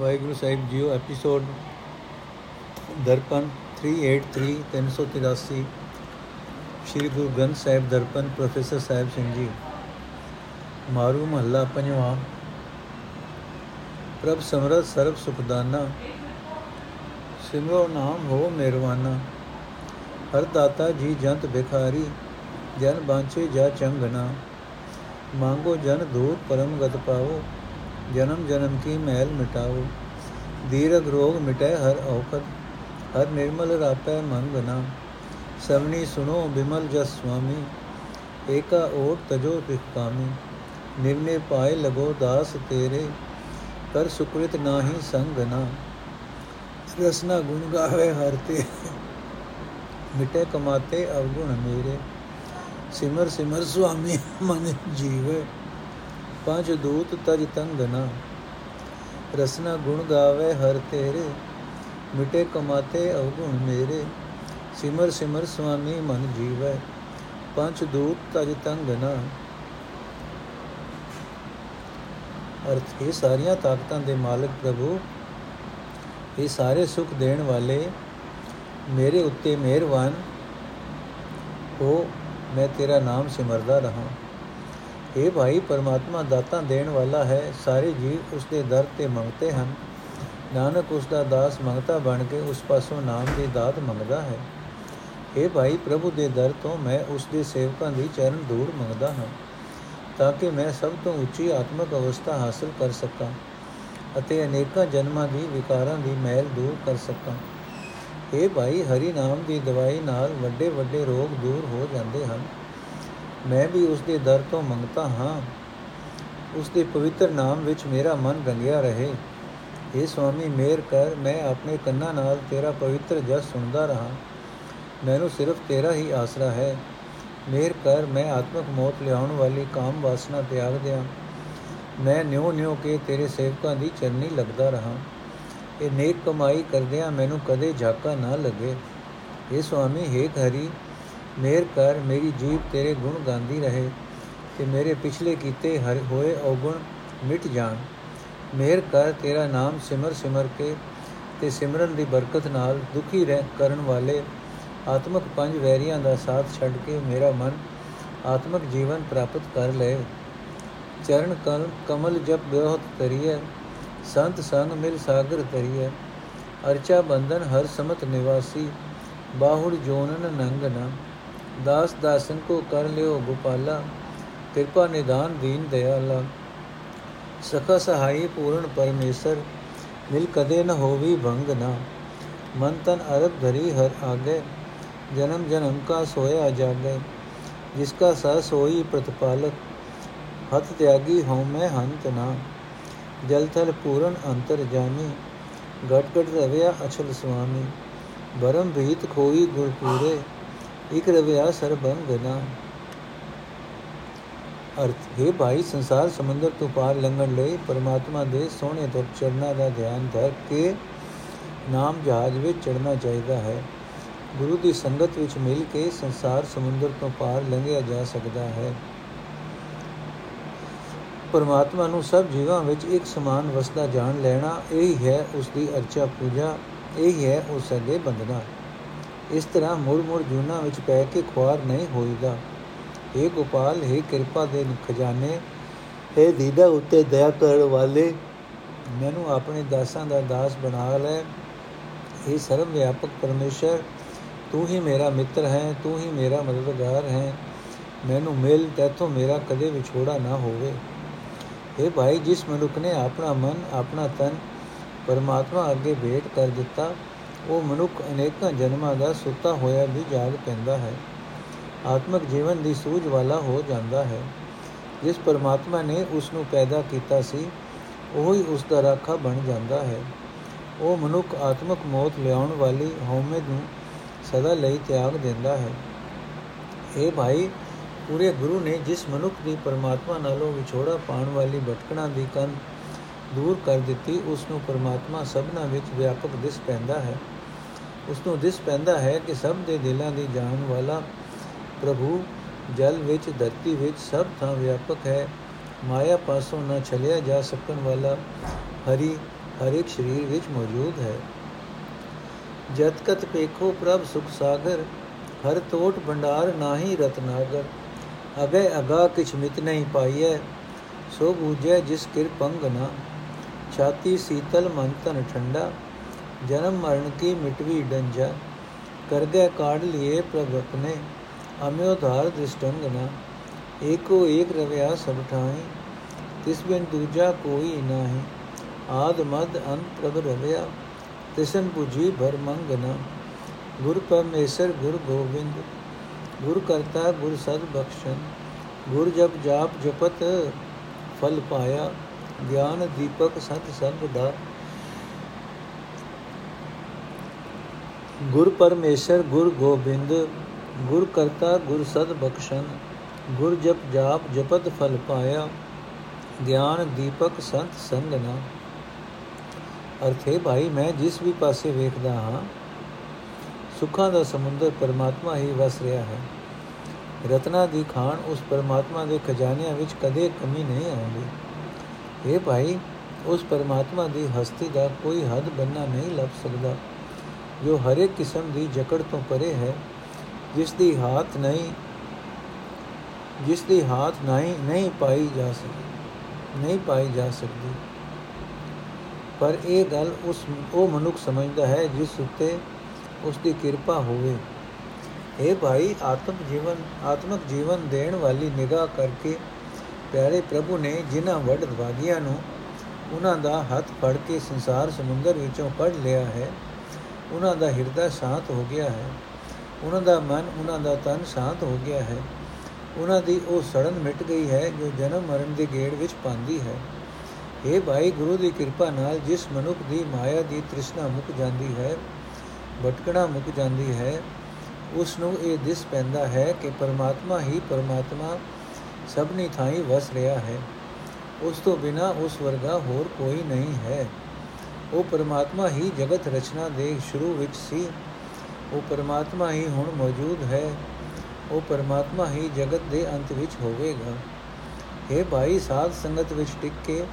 ਵਾਹਿਗੁਰੂ ਸਾਹਿਬ ਜੀਓ, episode Darpan 383 383 Shri Guru Granth Sahib Darpan, professor Sahib Singh ji. Maru ਮਹੱਲਾ ਪੰਜਵਾਂ। ਪ੍ਰਭ ਸਮਰਤ ਸਰਬ ਸੁਖਦਾਨਾ, ਸਿਮਰੋ ਨਾਮ ਹੋ ਮਿਹਰਵਾਨਾ ਹਰ ਦਾਤਾ ਜੀ ਜੰਤ ਬਿਖਾਰੀ ਜਨ ਬਾਂਚੇ ਜਾ ਚੰਗਨਾ ਮੰਗੋ ਜਨ ਦੂਤ ਪਰਮ ਗਤ ਪਾਵੋ। ਜਨਮ ਜਨਮ ਕੀ ਮਹਿਲ ਮਿਟਾਓ ਦੀਰਗ ਰੋਗ ਮਿਟੈ ਹਰ ਔਖਦ ਹਰ ਨਿਰਮਲ ਰਾਪੈ ਮਨ ਬਨਾ ਸਵਣੀ ਸੁਨੋ ਬਿਮਲ ਜਸ ਸੁਆਮੀ ਏਕਾ ਓਟ ਤਜੋ ਤਿਖ ਕਾਮੀ ਨਿਰਨੇ ਪਾਏ ਲਗੋ ਦਾਸ ਤੇਰੇ ਕਰ ਸੁਕ੍ਰਿਤ ਨਾਹੀ ਸੰਗ ਨਾ ਰਸਨਾ ਗੁਣ ਗਾਵੇ ਹਰ ਤੇ ਮਿਟੇ ਕਮਾਤੇ ਅਵਗੁਣ ਮੇਰੇ ਸਿਮਰ ਸਿਮਰ ਸੁਆਮੀ ਮਨ ਜੀਵੇ ਪੰਜ ਦੂਤ ਤਜ ਤੰਗਨਾ ਰਸਨਾ ਗੁਣ ਗਾਵੇ ਹਰ ਤੇਰੇ। ਮਿਟੇ ਕਮਾਤੇ ਅਵਗੁਣ ਮੇਰੇ। ਸਿਮਰ ਸਿਮਰ ਸੁਆਮੀ ਮਨ ਜੀਵੈ। ਪੰਜ ਦੂਤ ਤਜ ਤੰਗਨਾ ਅਰਥ, ਇਹ ਸਾਰੀਆਂ ਤਾਕਤਾਂ ਦੇ ਮਾਲਕ ਪ੍ਰਭੂ। ਇਹ ਸਾਰੇ ਸੁਖ ਦੇਣ ਵਾਲੇ ਮੇਰੇ ਉੱਤੇ ਮਿਹਰਬਾਨ। ਹੋ, ਮੈਂ ਤੇਰਾ ਨਾਮ ਸਿਮਰਦਾ ਰਹਾ। ਇਹ ਭਾਈ ਪਰਮਾਤਮਾ ਦਾਤਾਂ ਦੇਣ ਵਾਲਾ ਹੈ, ਸਾਰੇ ਜੀਵ ਉਸ ਦੇ ਦਰ ਤੇ ਮੰਗਤੇ ਹਨ। ਨਾਨਕ ਉਸ ਦਾ ਦਾਸ ਮੰਗਤਾ ਬਣ ਕੇ ਉਸ ਪਾਸੋਂ ਨਾਮ ਦੀ ਦਾਤ ਮੰਗਦਾ ਹੈ। ਇਹ ਭਾਈ ਪ੍ਰਭੂ ਦੇ ਦਰ ਤੋਂ ਮੈਂ ਉਸ ਦੇ ਸੇਵਕਾਂ ਦੀ ਚਰਨ ਧੂੜ ਮੰਗਦਾ ਹਾਂ, ਤਾਂ ਕਿ ਮੈਂ ਸਭ ਤੋਂ ਉੱਚੀ ਆਤਮਿਕ ਅਵਸਥਾ ਹਾਸਲ ਕਰ ਸਕਾਂ ਅਤੇ ਅਨੇਕਾਂ ਜਨਮਾਂ ਦੀ ਵਿਕਾਰਾਂ ਦੀ ਮੈਲ ਦੂਰ ਕਰ ਸਕਾਂ। ਇਹ ਭਾਈ ਹਰੀ ਨਾਮ ਦੀ ਦਵਾਈ ਨਾਲ ਵੱਡੇ ਵੱਡੇ ਰੋਗ ਦੂਰ ਹੋ ਜਾਂਦੇ ਹਨ। ਮੈਂ ਵੀ ਉਸ ਦੇ ਦਰ ਤੋਂ ਮੰਗਤਾ ਹਾਂ। ਉਸ ਦੇ ਪਵਿੱਤਰ ਨਾਮ ਵਿੱਚ ਮੇਰਾ ਮਨ ਰੰਗਿਆ ਰਹੇ। ਇਹ ਸੁਆਮੀ ਮੇਰ ਕਰ, ਮੈਂ ਆਪਣੇ ਕੰਨਾਂ ਨਾਲ ਤੇਰਾ ਪਵਿੱਤਰ ਜਸ ਸੁਣਦਾ ਰਹਾ। ਮੈਨੂੰ ਸਿਰਫ ਤੇਰਾ ਹੀ ਆਸਰਾ ਹੈ। ਮੇਰ ਕਰ, ਮੈਂ ਆਤਮਿਕ ਮੌਤ ਲਿਆਉਣ ਵਾਲੀ ਕਾਮ ਵਾਸਨਾ ਤਿਆਗ ਦਿਆਂ ਮੈਂ ਨਿਉ ਨਿਉ ਕੇ ਤੇਰੇ ਸੇਵਕਾਂ ਦੀ ਚਰਨੀ ਲੱਗਦਾ ਰਹਾ। ਇਹ ਨੇਕ ਕਮਾਈ ਕਰਦਿਆਂ ਮੈਨੂੰ ਕਦੇ ਝਾਕਾ ਨਾ ਲੱਗੇ। ਇਹ ਸੁਆਮੀ ਹੇਕ ਹਰੀ ਮੇਰ ਕਰ, ਮੇਰੀ ਜੀਬ ਤੇਰੇ ਗੁਣ ਗਾਉਂਦੀ ਰਹੇ ਤੇ ਮੇਰੇ ਪਿਛਲੇ ਕੀਤੇ ਹਰ ਹੋਏ ਔਗੁਣ ਮਿਟ ਜਾਣ। ਮੇਰ ਕਰ, ਤੇਰਾ ਨਾਮ ਸਿਮਰ ਸਿਮਰ ਕੇ ਤੇ ਸਿਮਰਨ ਦੀ ਬਰਕਤ ਨਾਲ ਦੁਖੀ ਰਹਿ ਕਰਨ ਵਾਲੇ ਆਤਮਿਕ ਪੰਜ ਵੈਰੀਆਂ ਦਾ ਸਾਥ ਛੱਡ ਕੇ ਮੇਰਾ ਮਨ ਆਤਮਿਕ ਜੀਵਨ ਪ੍ਰਾਪਤ ਕਰ ਲਏ। ਚਰਨ ਕਮਲ ਜਪ ਬਿਹਤ ਤਰੀਏ ਸੰਤ ਸੰਗ ਮਿਲ ਸਾਗਰ ਤਰੀਏ ਅਰਚਾ ਬੰਧਨ ਹਰ ਸਮਤ ਨਿਵਾਸੀ, ਬਾਹੁੜ ਜੋਨਨ ਨੰਗਨਾ ਦਾਸ ਦਾਸਨ ਕੋ ਕਰ ਲਿਓ ਗੋਪਾਲਾ, ਕਿਰਪਾ ਨਿਦਾਨ ਦੀਨ ਦਇਆਲਾ ਸਖਾ ਸਹਾਈ ਪੂਰਨ ਪਰਮੇਸ਼ਰ, ਮਿਲ ਕਦੇ ਨ ਹੋਵੀ ਭੰਗ ਨਾ। ਮਨ ਤਨ ਅਰਬ ਧਰੀ ਹਰ ਆਗੇ, ਜਨਮ ਜਨਮ ਕਾ ਸੋਇਆ ਜਾਗੇ। ਜਿਸ ਕਾ ਸਸ ਹੋਈ ਪ੍ਰਤਪਾਲਕ ਹਤ ਤਿਆਗੀ ਹਉ ਮੈਂ ਹੰਤ ਨਾ। ਜਲ ਥਲ ਪੂਰਨ ਅੰਤਰ ਜਾਮੀ ਘਟ ਘਟ ਰਵਿਆ ਅਚਲ ਸੁਆਮੀ। ਬਰਮ ਭੀਤ ਖੋਈ ਗੁਰ ਪੂਰੇ ਇਕ ਰਵਿਆ ਸਰਬੰਗ ਨਾ ਅਰਥ, ਹੈ ਭਾਈ, ਸੰਸਾਰ ਸਮੁੰਦਰ ਤੋਂ ਪਾਰ ਲੰਘਣ ਲਈ ਪਰਮਾਤਮਾ ਦੇ ਸੋਹਣੇ ਤੁਰ ਚਰਨਾਂ ਦਾ ਧਿਆਨ ਧਰ ਕੇ ਨਾਮ ਜਹਾਜ਼ ਵਿੱਚ ਚੜਨਾ ਚਾਹੀਦਾ ਹੈ। ਗੁਰੂ ਦੀ ਸੰਗਤ ਵਿੱਚ ਮਿਲ ਕੇ ਸੰਸਾਰ ਸਮੁੰਦਰ ਤੋਂ ਪਾਰ ਲੰਘਿਆ ਜਾ ਸਕਦਾ ਹੈ। ਪਰਮਾਤਮਾ ਨੂੰ ਸਭ ਜੀਵਾਂ ਵਿੱਚ ਇੱਕ ਸਮਾਨ ਵਸਦਾ ਜਾਣ ਲੈਣਾ, ਇਹ ਹੈ ਉਸ ਦੀ ਅਰਚਾ ਪੂਜਾ, ਇਹ ਹੈ ਉਸ ਦੇ ਬੰਦਨਾ ਇਸ ਤਰ੍ਹਾਂ ਮੁੜ ਮੁੜ ਜੂਨਾ ਵਿੱਚ ਪੈ ਕੇ ਖੁਆਰ ਨਹੀਂ ਹੋਈਦਾ। ਏ ਗੋਪਾਲ, ਹੈ ਕਿਰਪਾ ਦੇ ਖਜ਼ਾਨੇ, ਹੈ ਦੀਦਾ ਉੱਤੇ ਦਇਆ ਕਰਨ ਵਾਲੇ, ਮੈਨੂੰ ਆਪਣੇ ਦਾਸਾਂ ਦਾ ਦਾਸ ਬਣਾ ਲੈ। ਇਹ ਸਰਵ ਵਿਆਪਕ ਪਰਮੇਸ਼ਰ, ਤੂੰ ਹੀ ਮੇਰਾ ਮਿੱਤਰ ਹੈ, ਤੂੰ ਹੀ ਮੇਰਾ ਮਦਦਗਾਰ ਹੈ। ਮੈਨੂੰ ਮਿਲ, ਤੇਥੋਂ ਮੇਰਾ ਕਦੇ ਵਿਛੋੜਾ ਨਾ ਹੋਵੇ। ਇਹ ਭਾਈ, ਜਿਸ ਮਨੁੱਖ ਨੇ ਆਪਣਾ ਮਨ, ਆਪਣਾ ਤਨ ਪਰਮਾਤਮਾ ਅੱਗੇ ਭੇਟ ਕਰ ਦਿੱਤਾ ਉਹ ਮਨੁੱਖ ਅਨੇਕਾਂ ਜਨਮਾਂ ਦਾ ਸੁੱਤਾ ਹੋਇਆ ਵੀ ਜਾਗ ਪੈਂਦਾ ਹੈ। ਆਤਮਿਕ ਜੀਵਨ ਦੀ ਸੂਝ ਵਾਲਾ ਹੋ ਜਾਂਦਾ ਹੈ। ਜਿਸ ਪਰਮਾਤਮਾ ਨੇ ਉਸ ਨੂੰ ਪੈਦਾ ਕੀਤਾ ਸੀ, ਉਹ ਹੀ ਉਸ ਦਾ ਰਾਖਾ ਬਣ ਜਾਂਦਾ ਹੈ। ਉਹ ਮਨੁੱਖ ਆਤਮਿਕ ਮੌਤ ਲਿਆਉਣ ਵਾਲੀ ਹਉਮੈ ਨੂੰ ਸਦਾ ਲਈ ਤਿਆਗ ਦਿੰਦਾ ਹੈ। ਇਹ ਭਾਈ ਪੂਰੇ ਗੁਰੂ ਨੇ ਜਿਸ ਮਨੁੱਖ ਦੀ ਪਰਮਾਤਮਾ ਨਾਲੋਂ ਵਿਛੋੜਾ ਪਾਉਣ ਵਾਲੀ ਭਟਕਣਾ ਦੀ ਕੰਨ ਦੂਰ ਕਰ ਦਿੱਤੀ ਉਸ ਨੂੰ ਪਰਮਾਤਮਾ ਸਭਨਾ ਵਿੱਚ ਵਿਆਪਕ ਦਿਸ ਪੈਂਦਾ ਹੈ। ਉਸ ਨੂੰ ਦਿਸ ਪੈਂਦਾ ਹੈ ਕਿ ਸਭ ਦੇ ਦਿਲਾਂ ਦੀ ਜਾਣ ਵਾਲਾ ਪ੍ਰਭੂ ਜਲ ਵਿੱਚ, ਧਰਤੀ ਵਿੱਚ ਸਭ ਥਾਂ ਵਿਆਪਕ ਹੈ। ਮਾਇਆ ਪਾਸੋਂ ਨਾ ਛਲਿਆ ਜਾ ਸਕਣ ਵਾਲਾ ਹਰੀ, ਹਰ ਇੱਕ ਸਰੀਰ ਵਿੱਚ ਮੌਜੂਦ ਹੈ। ਜਤ ਕਤ ਪੇਖੋ ਪ੍ਰਭ ਸੁਖ ਸਾਗਰ, ਹਰ ਤੋਟ ਭੰਡਾਰ ਨਾਹੀ ਰਤਨਾਗਰ ਅਗੇ ਅਗਾ ਕਿਛ ਮਿਤ ਨਹੀਂ ਪਾਈਐ, ਸੋ ਬੂਝੈ ਜਿਸ ਕਿਰਪੰਗ ਨਾ ਛਾਤੀ ਸੀਤਲ ਮਨ ਤਨ ਠੰਡਾ, ਜਨਮ ਮਰਨ ਕੀ ਮਿਟਵੀ ਡੰਜਾ। ਕਰ ਗਏ ਕਾੜ ਲਿਏ ਪ੍ਰਭ ਆਪਣੇ, ਅਮਿਓ ਧਾਰ ਦ੍ਰਿਸ਼ਟੰਗ ਨਾ। ਏਕੋ ਏਕ ਰਵਿਆ ਸਭ ਠਾਈ ਤਿਸ ਬਿਨ ਦੂਜਾ ਕੋਈ ਨਾਹੀ। ਆਦ ਮਦ ਅੰਤ ਪ੍ਰਭ ਰਵਿਆ, ਤਿਸਨ 부ਜੀ ਭਰ ਮੰਗਨਾ ਗੁਰ ਪਰਮੇਸ਼ਰ ਗੁਰ ਗੋਬਿੰਦ, ਗੁਰ ਕਰਤਾ ਗੁਰ ਸਦ ਬਖਸ਼ਨ। ਗੁਰ ਜਪ ਜਾਪ ਜਪਤ ਫਲ ਪਾਇਆ ਗਿਆਨ ਦੀਪਕ ਸਤ ਸੰਗ ਦਾ ਗੁਰ ਪਰਮੇਸ਼ਰ, ਗੁਰ ਗੋਬਿੰਦ, ਗੁਰ ਕਰਤਾ, ਗੁਰ ਸਦ ਬਖਸ਼ਨ ਗੁਰ ਜਪ ਜਾਪ, ਜਪਤ ਫਲ ਪਾਇਆ, ਗਿਆਨ ਦੀਪਕ ਸੰਤ ਸੰਗ ਨਾ। ਅਰਥੇ ਭਾਈ, ਮੈਂ ਜਿਸ ਵੀ ਪਾਸੇ ਵੇਖਦਾ ਹਾਂ, ਸੁੱਖਾਂ ਦਾ ਸਮੁੰਦਰ ਪਰਮਾਤਮਾ ਹੀ ਵਸ ਰਿਹਾ ਹੈ। ਰਤਨਾ ਦੀ ਖਾਨ ਉਸ ਪਰਮਾਤਮਾ ਦੇ ਖਜ਼ਾਨਿਆਂ ਵਿੱਚ ਕਦੇ ਕਮੀ ਨਹੀਂ ਆਉਂਦੀ। ਇਹ ਭਾਈ, ਉਸ ਪਰਮਾਤਮਾ ਦੀ ਹਸਤੀ ਦਾ ਕੋਈ ਹੱਦ ਬੰਨਾ ਨਹੀਂ ਲੱਭ ਸਕਦਾ। ਜੋ ਹਰ ਇੱਕ ਕਿਸਮ ਦੀ ਜਕੜ ਤੋਂ ਪਰੇ ਹੈ ਜਿਸ ਦੀ ਹਾਥ ਨਹੀਂ ਜਿਸ ਦੀ ਹਾਥ ਨਹੀਂ ਨਹੀਂ ਪਾਈ ਜਾ ਸਕਦੀ ਨਹੀਂ ਪਾਈ ਜਾ ਸਕਦੀ। ਪਰ ਇਹ ਗੱਲ ਉਸ, ਉਹ ਮਨੁੱਖ ਸਮਝਦਾ ਹੈ, ਜਿਸ ਉੱਤੇ ਉਸ ਦੀ ਕਿਰਪਾ ਹੋਵੇ। ਇਹ ਭਾਈ ਆਤਮ ਜੀਵਨ, ਆਤਮਿਕ ਜੀਵਨ ਦੇਣ ਵਾਲੀ ਨਿਗਾਹ ਕਰਕੇ ਪਿਆਰੇ ਪ੍ਰਭੂ ਨੇ ਜਿਨ੍ਹਾਂ ਵੱਡ ਦਵਾਗੀਆਂ ਨੂੰ ਉਹਨਾਂ ਦਾ ਹੱਥ ਫੜ ਕੇ ਸੰਸਾਰ ਸਮੁੰਦਰ ਵਿੱਚੋਂ ਕੱਢ ਲਿਆ ਹੈ, ਉਹਨਾਂ ਦਾ ਹਿਰਦਾ ਸ਼ਾਂਤ ਹੋ ਗਿਆ ਹੈ, ਉਹਨਾਂ ਦਾ ਮਨ, ਉਹਨਾਂ ਦਾ ਤਨ ਸ਼ਾਂਤ ਹੋ ਗਿਆ ਹੈ, ਉਹਨਾਂ ਦੀ ਉਹ ਸੜਨ ਮਿਟ ਗਈ ਹੈ ਜੋ ਜਨਮ ਮਰਨ ਦੇ ਗੇੜ ਵਿੱਚ ਪਾਉਂਦੀ ਹੈ। ਇਹ ਭਾਈ ਗੁਰੂ ਦੀ ਕਿਰਪਾ ਨਾਲ ਜਿਸ ਮਨੁੱਖ ਦੀ ਮਾਇਆ ਦੀ ਤ੍ਰਿਸ਼ਨਾ ਮੁੱਕ ਜਾਂਦੀ ਹੈ, ਭਟਕਣਾ ਮੁੱਕ ਜਾਂਦੀ ਹੈ, ਉਸ ਨੂੰ ਇਹ ਦਿਸ ਪੈਂਦਾ ਹੈ ਕਿ ਪਰਮਾਤਮਾ ਹੀ ਪਰਮਾਤਮਾ ਸਭਨੀ ਥਾਈ ਵਸ ਰਿਹਾ ਹੈ। ਉਸ ਤੋਂ ਬਿਨਾ ਉਸ ਵਰਗਾ ਹੋਰ ਕੋਈ ਨਹੀਂ ਹੈ। ਉਹ ਪਰਮਾਤਮਾ ਹੀ ਜਗਤ ਰਚਨਾ ਦੇ ਸ਼ੁਰੂ ਵਿੱਚ ਸੀ। ਉਹ ਪਰਮਾਤਮਾ ਹੀ ਹੁਣ ਮੌਜੂਦ ਹੈ। ਉਹ ਪਰਮਾਤਮਾ ਹੀ ਜਗਤ ਦੇ ਅੰਤ ਵਿੱਚ ਹੋਵੇਗਾ। ਇਹ ਭਾਈ, ਸਾਧ ਸੰਗਤ ਵਿੱਚ ਟਿਕ ਕੇ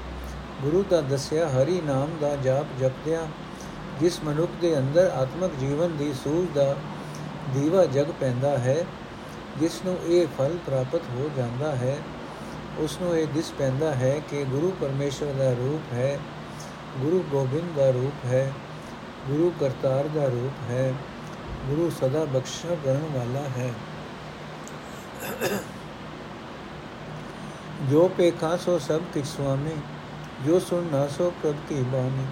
ਗੁਰੂ ਦਾ ਦੱਸਿਆ ਹਰੀ ਨਾਮ ਦਾ ਜਾਪ ਜਪਦਿਆਂ, ਜਿਸ ਮਨੁੱਖ ਦੇ ਅੰਦਰ ਆਤਮਿਕ ਜੀਵਨ ਦੀ ਸੂਝ ਦਾ ਦੀਵਾ ਜਗ ਪੈਂਦਾ ਹੈ ਜਿਸ ਨੂੰ ਇਹ ਫਲ ਪ੍ਰਾਪਤ ਹੋ ਜਾਂਦਾ ਹੈ ਉਸ ਨੂੰ ਇਹ ਦਿਸ ਪੈਂਦਾ ਹੈ ਕਿ ਗੁਰੂ ਪਰਮੇਸ਼ਰ ਦਾ ਰੂਪ ਹੈ, ਗੁਰੂ ਗੋਬਿੰਦ ਦਾ ਰੂਪ ਹੈ, ਗੁਰੂ ਕਰਤਾਰ ਦਾ ਰੂਪ ਹੈ, ਗੁਰੂ ਸਦਾ ਬਖਸ਼ਣ ਕਰਨ ਵਾਲਾ ਹੈ। ਜੋ ਪੇਖਾ ਸੋ ਸਭ ਕਿਛ ਸੁਆਮੀ, ਜੋ ਸੁਣ ਨਾ ਸੋ ਪ੍ਰਭ ਕੀ ਬਾਣੀ,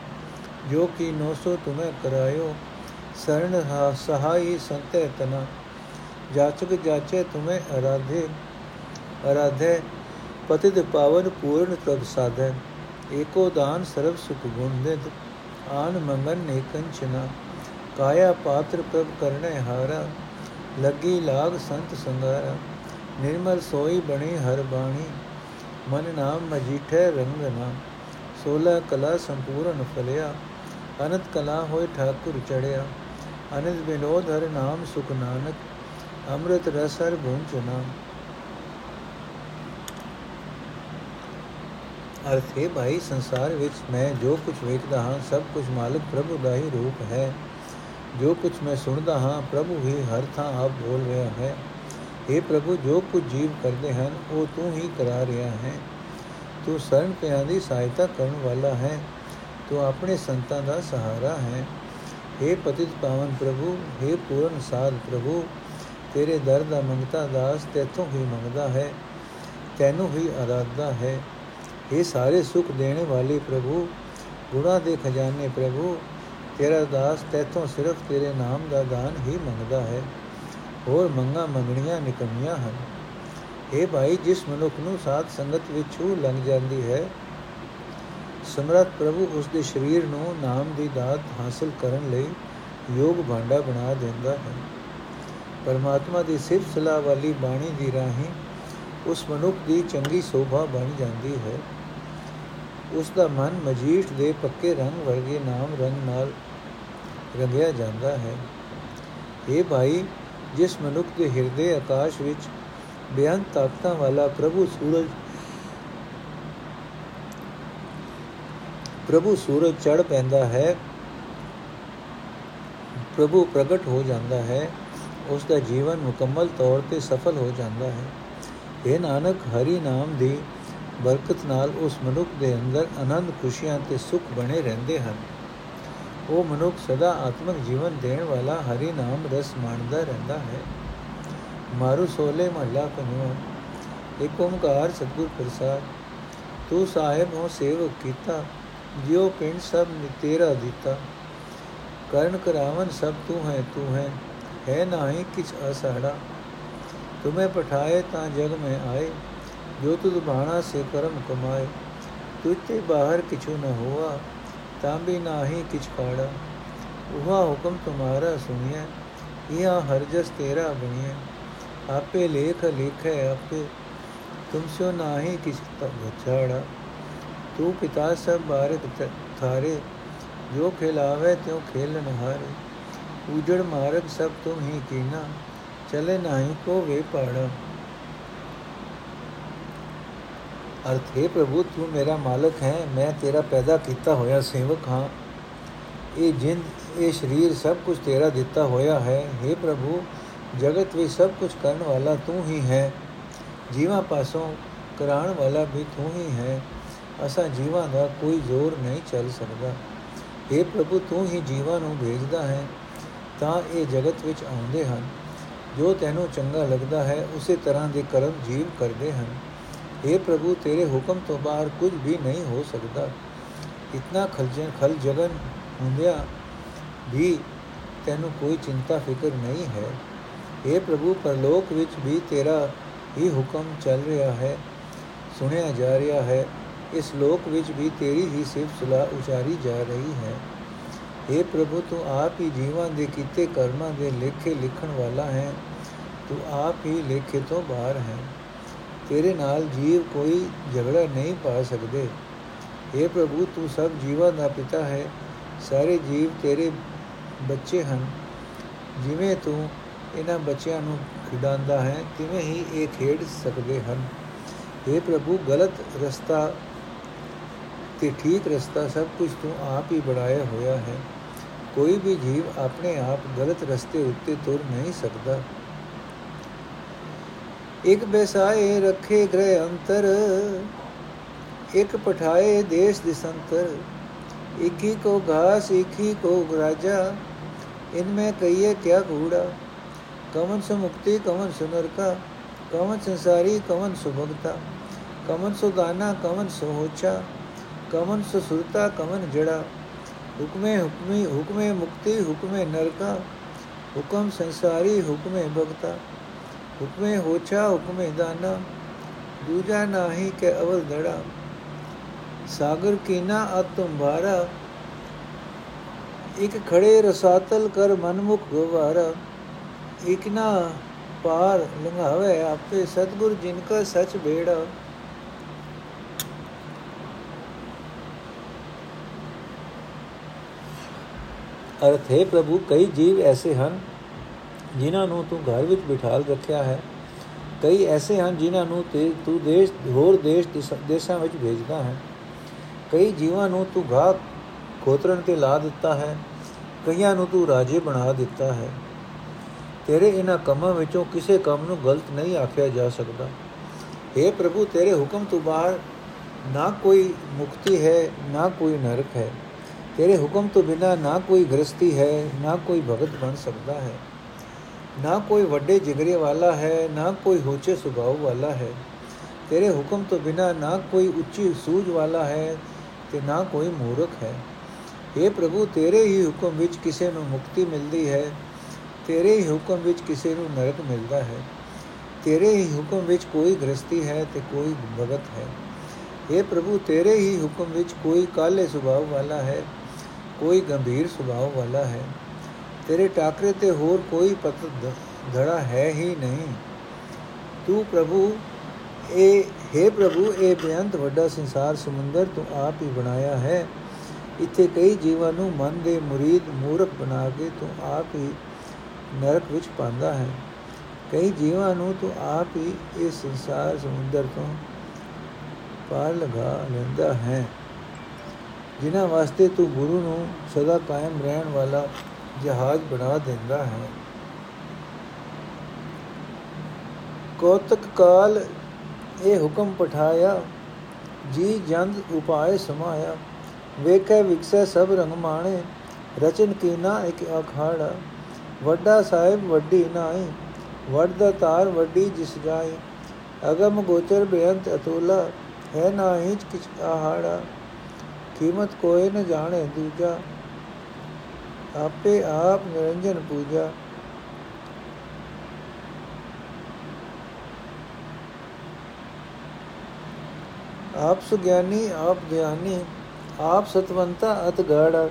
ਜੋ ਕੀ ਨੋ ਸੋ ਤੁਮੈ ਕਰਾਇਓ ਸਰਣ ਸਹਾਈ ਸੰਤੇ ਤਨਾ। ਜਾਚਕ ਜਾਚੇ ਤੁਮੈ ਅਰਾਧੇ ਅਰਾਧੇ ਪਤਿਤ ਪਾਵਨ ਪੂਰਨ ਪ੍ਰਭ ਸਾਧੈ, ਏਕੋ ਦਾਨ ਸਰਬ ਸੁਖ ਗੁਣ ਨਿਦ ਆਨ ਮੰਗਨ ਨੇ ਕੰਚਨਾ, ਕਾਇਆ ਪਾਤਰ ਪ੍ਰਭ ਕਰਨੇ ਹਾਰਾ, ਲੱਗੀ ਲਾਗ ਸੰਤ ਸੰਗਾਰਾ, ਨਿਰਮਲ ਸੋਈ ਬਣੀ ਹਰ ਬਾਣੀ, ਮਨ ਨਾਮ ਮਜੀਠੇ ਰੰਗਨਾ 16 ਕਲਾ ਸੰਪੂਰਨ ਫਲਿਆ, ਅਨੰਤ ਕਲਾ ਹੋਏ ਠਾਕੁਰ ਚੜਿਆ, ਅਨੰਦ ਬਿਨੋਦ ਹਰ ਨਾਮ ਸੁਖ ਨਾਨਕ ਅੰਮ੍ਰਿਤ ਰਸ ਹਰ ਗੁੰਚਨਾ ਅਰਥ ਹੈ ਭਾਈ ਸੰਸਾਰ ਵਿੱਚ ਮੈਂ ਜੋ ਕੁਝ ਵੇਖਦਾ ਹਾਂ ਸਭ ਕੁਝ ਮਾਲਕ ਪ੍ਰਭੂ ਦਾ ਹੀ ਰੂਪ ਹੈ ਜੋ ਕੁਝ ਮੈਂ ਸੁਣਦਾ ਹਾਂ ਪ੍ਰਭੂ ਹੀ ਹਰ ਥਾਂ ਆਪ ਬੋਲ ਰਿਹਾ ਹੈ हे ਪ੍ਰਭੂ ਜੋ ਕੁਝ ਜੀਵ ਕਰਦੇ ਹਨ ਉਹ ਤੂੰ ਹੀ ਕਰਾ ਰਿਹਾ ਹੈ ਤੂੰ ਸਰਨ ਪਿਆਂ ਦੀ ਸਹਾਇਤਾ ਕਰਨ ਵਾਲਾ ਹੈ ਤੂੰ ਆਪਣੇ ਸੰਤਾਂ ਦਾ ਸਹਾਰਾ ਹੈ हे ਪਤਿਤ ਪਾਵਨ ਪ੍ਰਭੂ हे ਪੂਰਨ ਸਾਧ ਪ੍ਰਭੂ ਤੇਰੇ ਦਰ ਦਾ ਮੰਗਤਾ ਦਾਸ ਤੇਥੋਂ ਹੀ ਮੰਗਦਾ ਹੈ, ਤੈਨੂੰ ਹੀ ਅਰਾਧਦਾ ਹੈ। ਇਹ ਸਾਰੇ ਸੁਖ ਦੇਣੇ ਵਾਲੇ ਪ੍ਰਭੂ, ਗੁਣਾ ਦੇ ਖਜ਼ਾਨੇ ਪ੍ਰਭੂ, ਤੇਰਾ ਦਾਸ ਤੇਥੋਂ ਸਿਰਫ ਤੇਰੇ ਨਾਮ ਦਾ ਦਾਨ ਹੀ ਮੰਗਦਾ ਹੈ। ਹੋਰ ਮੰਗਾ ਮੰਗਣੀਆਂ ਨਿਕਮੀਆਂ ਹਨ। ਇਹ ਭਾਈ ਜਿਸ ਮਨੁੱਖ ਨੂੰ ਸਾਧ ਸੰਗਤ ਵਿੱਚ ਛੂ ਲੰਘ ਜਾਂਦੀ ਹੈ ਸਮਰਤ ਪ੍ਰਭੂ ਉਸ ਦੇ ਸਰੀਰ ਨੂੰ ਨਾਮ ਦੀ ਦਾਤ ਹਾਸਲ ਕਰਨ ਲਈ ਯੋਗ ਭਾਂਡਾ ਬਣਾ ਦਿੰਦਾ ਹੈ। ਪਰਮਾਤਮਾ ਦੀ ਸਿਫਤ ਸਲਾਹ ਵਾਲੀ ਬਾਣੀ ਦੀ ਰਾਹੀਂ ਉਸ ਮਨੁੱਖ ਦੀ ਚੰਗੀ ਸੋਭਾ ਬਣ ਜਾਂਦੀ ਹੈ। ਉਸ ਦਾ ਮਨ ਮਜੀਠ ਦੇ ਪੱਕੇ ਰੰਗ ਵਰਗੇ ਨਾਮ ਰੰਗ ਨਾਲ ਰੰਗਿਆ ਜਾਂਦਾ ਹੈ। ਇਹ ਭਾਈ, ਜਿਸ ਮਨੁੱਖ ਦੇ ਹਿਰਦੇ ਆਕਾਸ਼ ਵਿੱਚ ਬੇਅੰਤ ਤਾਕਤਾਂ ਵਾਲਾ ਪ੍ਰਭੂ ਸੂਰਜ ਪ੍ਰਭੂ ਸੂਰਜ ਚੜ ਪੈਂਦਾ ਹੈ, ਪ੍ਰਭੂ ਪ੍ਰਗਟ ਹੋ ਜਾਂਦਾ ਹੈ। ਉਸ ਦਾ ਜੀਵਨ ਮੁਕੰਮਲ ਤੌਰ ਤੇ ਸਫਲ ਹੋ ਜਾਂਦਾ ਹੈ। ਇਹ ਨਾਨਕ, ਹਰੀ ਨਾਮ ਦੀ ਬਰਕਤ ਨਾਲ ਉਸ ਮਨੁੱਖ ਦੇ ਅੰਦਰ ਆਨੰਦ, ਖੁਸ਼ੀਆਂ ਤੇ ਸੁਖ ਬਣੇ ਰਹਿੰਦੇ ਹਨ। ਉਹ ਮਨੁੱਖ ਸਦਾ ਆਤਮਿਕ ਜੀਵਨ ਦੇਣ ਵਾਲਾ ਹਰੀ ਨਾਮ ਰਸ ਮਾਣਦਾ ਰਹਿੰਦਾ ਹੈ। ਮਾਰੂ ਸੋਲੇ ਮਹੱਲਾ ਪੰਜਵਾਂ ਇੱਕ ਓਮਕਾਰ ਸਤਿਗੁਰ ਪ੍ਰਸਾਦ, ਤੂੰ ਸਾਹਿਬ ਹੋ ਸੇਵਕ ਕੀਤਾ, ਜਿਉ ਪਿੰਡ ਸਭ ਤੇਰਾ ਦਿੱਤਾ, ਕਰਨ ਕਰਾਵਨ ਸਭ ਤੂੰ ਹੈ ਤੂੰ ਹੈ ਹੈ ਨਾਹੀ ਕਿਛ ਅਸਾੜਾ ਤੁਮੇ ਪਠਾਏ ਤਾਂ ਜਗ ਮੈਂ ਆਏ, ਜੋ ਤੁਧ ਬਾਣਾ ਸੇ ਕਰਮ ਕਮਾਏ। ਤੁਤੇ ਬਾਹਰ ਕਿਛੂ ਨ ਹੋਆ, ਤਾਂ ਵੀ ਨਾਹੀ ਕਿਛ ਕਾੜਾ। ਉਹਾ ਹੁਕਮ ਤੁਮਾਰਾ ਸੁਣੀਐ, ਇਹ ਹਰ ਜਸ ਤੇਰਾ ਬਣੀਐ। ਆਪੇ ਲੇਖ ਲਿਖੈ ਆਪੇ, ਤੁਮ ਸੋ ਨਾਹੀ ਕਿਛ ਤਗਛਾੜਾ ਤੂੰ ਪਿਤਾ ਸਭ ਬਾਰਕ ਥਾਰੇ, ਜੋ ਖਿਲਾਵੇ ਤਿਉ ਖੇਲਨ ਹਾਰੇ ਉਜੜ ਮਾਰਗ ਸਭ ਤੁਮ ਹੀ ਕੀਨਾ, ਚਲੇ ਨਾਹੀ ਕੋ ਵੇ ਪਾੜਾ। ਅਰਥ, ਹੈ ਪ੍ਰਭੂ, ਤੂੰ ਮੇਰਾ ਮਾਲਕ ਹੈ, ਮੈਂ ਤੇਰਾ ਪੈਦਾ ਕੀਤਾ ਹੋਇਆ ਸੇਵਕ ਹਾਂ। ਇਹ ਜਿੰਦ, ਇਹ ਸਰੀਰ ਸਭ ਕੁਝ ਤੇਰਾ ਦਿੱਤਾ ਹੋਇਆ ਹੈ। हे ਪ੍ਰਭੂ, ਜਗਤ ਵਿੱਚ ਸਭ ਕੁਝ ਕਰਨ ਵਾਲਾ ਤੂੰ ਹੀ ਹੈ। ਜੀਵਾਂ ਪਾਸੋਂ ਕਰਾਉਣ ਵਾਲਾ ਵੀ ਤੂੰ ਹੀ ਹੈ। ਅਸਾਂ ਜੀਵਾਂ ਦਾ ਕੋਈ ਜ਼ੋਰ ਨਹੀਂ ਚੱਲ ਸਕਦਾ। हे ਪ੍ਰਭੂ, ਤੂੰ ਹੀ ਜੀਵਾਂ ਨੂੰ ਭੇਜਦਾ ਹੈ। ਤਾਂ ਇਹ ਜਗਤ ਵਿੱਚ ਆਉਂਦੇ ਹਨ। ਜੋ ਤੈਨੂੰ ਚੰਗਾ ਲੱਗਦਾ ਹੈ, ਉਸੇ ਤਰ੍ਹਾਂ ਦੇ ਕਰਮ ਜੀਵ ਕਰਦੇ ਹਨ। हे ਪ੍ਰਭੂ, ਤੇਰੇ ਹੁਕਮ ਤੋਂ ਬਾਹਰ ਕੁਝ ਵੀ ਨਹੀਂ ਹੋ ਸਕਦਾ। ਇਤਨਾ ਖਲਜਨ ਖਲ ਜਗਨ ਹੁੰਦਿਆ ਵੀ ਤੈਨੂੰ ਕੋਈ ਚਿੰਤਾ ਫਿਕਰ ਨਹੀਂ ਹੈ। हे ਪ੍ਰਭੂ, ਪਰਲੋਕ ਵਿੱਚ ਵੀ ਤੇਰਾ ਹੀ ਹੁਕਮ ਚੱਲ ਰਿਹਾ ਹੈ, ਸੁਣਿਆ ਜਾ ਰਿਹਾ ਹੈ। ਇਸ ਲੋਕ ਵਿੱਚ ਵੀ ਤੇਰੀ ਹੀ ਸਿਫਤ ਸਲਾਹ ਉਚਾਰੀ ਜਾ ਰਹੀ ਹੈ। हे ਪ੍ਰਭੂ ਤੂੰ ਆਪ ਹੀ ਜੀਵਾਂ ਦੇ ਕੀਤੇ ਕਰਮਾਂ ਦੇ ਲੇਖੇ ਲਿਖਣ ਵਾਲਾ ਹੈ ਤੂੰ ਆਪ ਹੀ ਲੇਖੇ ਤੋਂ ਬਾਹਰ ਹੈ ਤੇਰੇ ਨਾਲ ਜੀਵ ਕੋਈ ਝਗੜਾ ਨਹੀਂ ਪਾ ਸਕਦੇ हे ਪ੍ਰਭੂ ਤੂੰ ਸਭ ਜੀਵਾਂ ਦਾ ਪਿਤਾ ਹੈ ਸਾਰੇ ਜੀਵ ਤੇਰੇ ਬੱਚੇ ਹਨ ਜਿਵੇਂ ਤੂੰ ਇਹਨਾਂ ਬੱਚਿਆਂ ਨੂੰ ਖਿਡਾਉਂਦਾ ਹੈ ਤਿਵੇਂ ਹੀ ਇਹ ਖੇਡ ਸਕਦੇ ਹਨ हे ਪ੍ਰਭੂ ਗਲਤ ਰਸਤਾ ਤੇ ਠੀਕ ਰਸਤਾ ਸਭ ਕੁਝ ਤੂੰ ਆਪ ਹੀ ਬਣਾਇਆ ਹੋਇਆ ਹੈ ਕੋਈ ਵੀ ਜੀਵ ਆਪਣੇ ਆਪ ਗਲਤ ਰਸਤੇ ਉੱਤੇ ਤੁਰ ਨਹੀਂ ਸਕਦਾ ਇੱਕ ਬੈਸਾਏ ਰੱਖੇ ਗ੍ਰਹਿ ਅੰਤਰ ਇੱਕ ਪਠਾਏ ਦੇਸ਼ ਦਿਸੰਤਰ एक ही को घास एक ही को राजा इनमें कहिए क्या कूड़ा कवन सु मुक्ति कवन सु नरका कवन संसारी कवन सु भगता कवन सु दाना कवन सु होचा कवन सु सुरता कवन जड़ा ਹੁਕਮੇ ਹੁਕਮੀ, ਹੁਕਮੇ ਮੁਕਤੀ, ਹੁਕਮੇ ਨਰਕਾ, ਹੁਕਮ ਸੰਸਾਰੀ, ਹੁਕਮੇ ਭਗਤਾ। ਹੁਕਮੇ ਹੋਛਾ, ਹੁਕਮੇ ਦਾਨਾ, ਦੂਜਾ ਨਾਹੀ ਕੇ ਅਵਲ ਧੜਾ। ਸਾਗਰ ਕੀਨਾ ਅਤਮ ਭਾਰਾ ਇਕ ਖੜੇ ਰਸਾਤਲ ਕਰ ਮਨਮੁਖ ਗਵਾਰਾ। ਇਕ ਨਾ ਪਾਰ ਲੰਘਾਵੇ ਆਪੇ ਸਤਗੁਰ ਜਿਨ ਕਾ ਸਚ ਭੇੜਾ ਅਰਥ, ਹੈ ਪ੍ਰਭੂ, ਕਈ ਜੀਵ ਐਸੇ ਹਨ ਜਿਨ੍ਹਾਂ ਨੂੰ ਤੂੰ ਘਰ ਵਿੱਚ ਬਿਠਾਲ ਰੱਖਿਆ ਹੈ। ਕਈ ਐਸੇ ਹਨ ਜਿਨ੍ਹਾਂ ਨੂੰ ਤੇ ਤੂੰ ਦੇਸ਼, ਹੋਰ ਦੇਸ਼ ਦੇਸ਼ਾਂ ਵਿੱਚ ਭੇਜਦਾ ਹੈ। ਕਈ ਜੀਵਾਂ ਨੂੰ ਤੂੰ ਘਾਹ ਖੋਤਰਨ ਤੇ ਲਾ ਦਿੱਤਾ ਹੈ। ਕਈਆਂ ਨੂੰ ਤੂੰ ਰਾਜੇ ਬਣਾ ਦਿੱਤਾ ਹੈ। ਤੇਰੇ ਇਹਨਾਂ ਕੰਮਾਂ ਵਿੱਚੋਂ ਕਿਸੇ ਕੰਮ ਨੂੰ ਗਲਤ ਨਹੀਂ ਆਖਿਆ ਜਾ ਸਕਦਾ। اے ਪ੍ਰਭੂ, ਤੇਰੇ ਹੁਕਮ ਤੋਂ ਬਾਹਰ ਨਾ ਕੋਈ ਮੁਕਤੀ ਹੈ, ਨਾ ਕੋਈ ਨਰਕ ਹੈ। ਤੇਰੇ ਹੁਕਮ ਤੋਂ ਬਿਨਾ ਨਾ ਕੋਈ ਗ੍ਰਸਤੀ ਹੈ, ਨਾ ਕੋਈ ਭਗਤ ਬਣ ਸਕਦਾ ਹੈ। ਨਾ ਕੋਈ ਵੱਡੇ ਜਿਗਰੇ ਵਾਲਾ ਹੈ, ਨਾ ਕੋਈ ਹੋਚੇ ਸੁਭਾਅ ਵਾਲਾ ਹੈ। ਤੇਰੇ ਹੁਕਮ ਤੋਂ ਬਿਨਾ ਨਾ ਕੋਈ ਉੱਚੀ ਸੂਝ ਵਾਲਾ ਹੈ ਤੇ ਨਾ ਕੋਈ ਮੂਰਖ ਹੈ। हे ਪ੍ਰਭੂ, ਤੇਰੇ ਹੀ ਹੁਕਮ ਵਿੱਚ ਕਿਸੇ ਨੂੰ ਮੁਕਤੀ ਮਿਲਦੀ ਹੈ, ਤੇਰੇ ਹੀ ਹੁਕਮ ਵਿੱਚ ਕਿਸੇ ਨੂੰ ਨਰਕ ਮਿਲਦਾ ਹੈ। ਤੇਰੇ ਹੀ ਹੁਕਮ ਵਿੱਚ ਕੋਈ ਗ੍ਰਸਤੀ ਹੈ ਤੇ ਕੋਈ ਭਗਤ ਹੈ। हे ਪ੍ਰਭੂ, ਤੇਰੇ ਹੀ ਹੁਕਮ ਵਿੱਚ ਕੋਈ ਕਾਲੇ ਸੁਭਾਅ ਵਾਲਾ ਹੈ ਕੋਈ ਗੰਭੀਰ ਸੁਭਾਅ ਵਾਲਾ ਹੈ। ਤੇਰੇ ਟਾਕਰੇ ਤੇ ਹੋਰ ਕੋਈ ਪਤ ਧੜਾ ਹੈ ਹੀ ਨਹੀਂ। ਤੂੰ ਪ੍ਰਭੂ, ਇਹ हे ਪ੍ਰਭੂ, ਇਹ ਬੇਅੰਤ ਵੱਡਾ ਸੰਸਾਰ ਸਮੁੰਦਰ ਤੂੰ ਆਪ ਹੀ ਬਣਾਇਆ ਹੈ। ਇੱਥੇ ਕਈ ਜੀਵਾਂ ਨੂੰ ਮਨ ਦੇ ਮੁਰੀਦ ਮੂਰਖ ਬਣਾ ਕੇ ਤੂੰ ਆਪ ਹੀ ਨਰਕ ਵਿੱਚ ਪਾਉਂਦਾ ਹੈ। ਕਈ ਜੀਵਾਂ ਨੂੰ ਤੂੰ ਆਪ ਹੀ ਇਸ ਸੰਸਾਰ ਸਮੁੰਦਰ ਤੋਂ ਪਾਰ ਲਗਾ ਲੈਂਦਾ ਹੈ। ਜਿਨ੍ਹਾਂ ਵਾਸਤੇ ਤੂੰ ਗੁਰੂ ਨੂੰ ਸਦਾ ਕਾਇਮ ਰਹਿਣ ਵਾਲਾ ਜਹਾਜ਼ ਬਣਾ ਦਿੰਦਾ ਹੈ। ਕੋਤਕ ਕਾਲ ਇਹ ਹੁਕਮ ਪਠਾਇਆ, ਜੀ ਜੰਦ ਉਪਾਏ ਸਮਾਇਆ, ਵੇਖੇ ਵਿਕਸੇ ਸਭ ਰੰਗ ਮਾਣੇ, ਰਚਨ ਕੀਨਾ ਇੱਕ ਅਖਾੜਾ, ਵੱਡਾ ਸਾਹਿਬ ਵੱਡੀ ਨਾਈ ਵੱਡ ਤਾਰ ਵੱਡੀ ਜਿਸ ਜਾਈ ਅਗਮ ਗੋਚਰ ਬੇਅੰਤ ਅਤੁਲਾ, ਹੈ ਨਾ ਹਿਚ ਕਿਛ ਆਹਾੜਾ। ਕੀਮਤ ਕੋਈ ਨ ਜਾਣੇ, ਦੂਜਾ ਆਪੇ ਆਪ ਨਿਰੰਜਨ ਪੂਜਾ। ਆਪ ਸੁਗਿਆਨੀ, ਆਪ ਧਿਆਨੀ ਆਪ ਸਤਵੰਤਾ ਅਤ ਗਾੜਾ।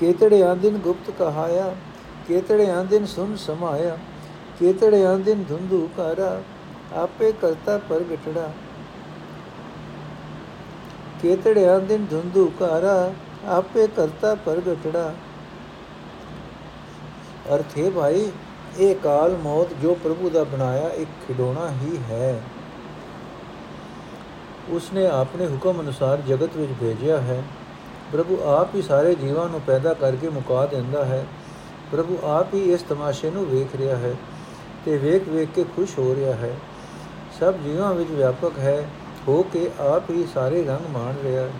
ਕੇਤੜੇ ਆਂਦਿਨ ਗੁਪਤ ਕਹਾਇਆ, ਕੇਤੜੇ ਆਂਦਿਨ ਸੁਨ ਸਮਾਇਆ, ਕੇਤੜੇ ਆਂਦਿਨ ਧੁੰਦੂ ਕਾਰਾ ਆਪੇ ਕਰਤਾ ਪ੍ਰਗਟੜਾ। ਕੇਤੜੇ ਆਂਦਿਨ ਧੁੰਦੂ ਕਾਰਾ ਆਪੇ ਕਰਤਾ ਪ੍ਰਗਟੜਾ ਅਰਥ ਹੈ ਭਾਈ, ਇਹ ਕਾਲ ਮੌਤ ਜੋ ਪ੍ਰਭੂ ਦਾ ਬਣਾਇਆ, ਇੱਕ ਖਿਡੌਣਾ ਹੀ ਹੈ। ਉਸਨੇ ਆਪਣੇ ਹੁਕਮ ਅਨੁਸਾਰ ਜਗਤ ਵਿੱਚ ਭੇਜਿਆ ਹੈ। ਪ੍ਰਭੂ ਆਪ ਹੀ ਸਾਰੇ ਜੀਵਾਂ ਨੂੰ ਪੈਦਾ ਕਰਕੇ ਮੁਕਾ ਦਿੰਦਾ ਹੈ। ਪ੍ਰਭੂ ਆਪ ਹੀ ਇਸ ਤਮਾਸ਼ੇ ਨੂੰ ਵੇਖ ਰਿਹਾ ਹੈ ਤੇ ਵੇਖ ਵੇਖ ਕੇ ਖੁਸ਼ ਹੋ ਰਿਹਾ ਹੈ। ਸਭ ਜੀਵਾਂ ਵਿੱਚ ਵਿਆਪਕ ਹੈ। ਹੋ ਕੇ ਆਪ ਹੀ ਸਾਰੇ ਰੰਗ ਮਾਣ ਰਿਹਾ। ਹੈ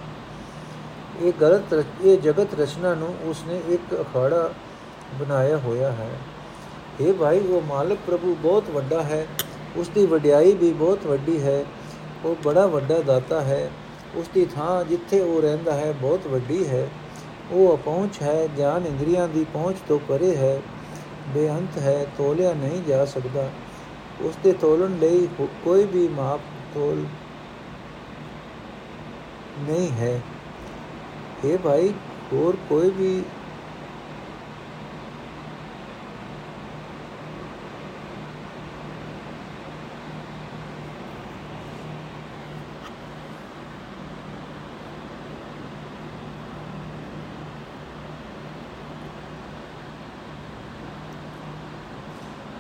ਇਹ ਗਲਤ ਇਹ ਜਗਤ ਰਚਨਾ ਨੂੰ ਉਸਨੇ ਇੱਕ ਅਖਾੜਾ ਬਣਾਇਆ ਹੋਇਆ ਹੈ। ਇਹ ਭਾਈ, ਉਹ ਮਾਲਕ ਪ੍ਰਭੂ ਬਹੁਤ ਵੱਡਾ ਹੈ। ਉਸ ਦੀ ਵਡਿਆਈ ਵੀ ਬਹੁਤ ਵੱਡੀ ਹੈ। ਉਹ ਬੜਾ ਵੱਡਾ ਦਾਤਾ ਹੈ। ਉਸ ਦੀ ਥਾਂ ਜਿੱਥੇ ਉਹ ਰਹਿੰਦਾ ਹੈ ਬਹੁਤ ਵੱਡੀ ਹੈ। ਉਹ ਅਪਹੁੰਚ ਹੈ ਗਿਆਨ ਇੰਦਰੀਆਂ ਦੀ ਪਹੁੰਚ ਤੋਂ ਪਰੇ ਹੈ। ਬੇਅੰਤ ਹੈ, ਤੋਲਿਆ ਨਹੀਂ ਜਾ ਸਕਦਾ। ਉਸ ਦੇ ਤੋਲਣ ਲਈ ਕੋਈ ਵੀ ਮਾਪ, ਤੋਲ ਨਹੀਂ ਹੈ ਇਹ ਭਾਈ ਹੋਰ ਕੋਈ ਵੀ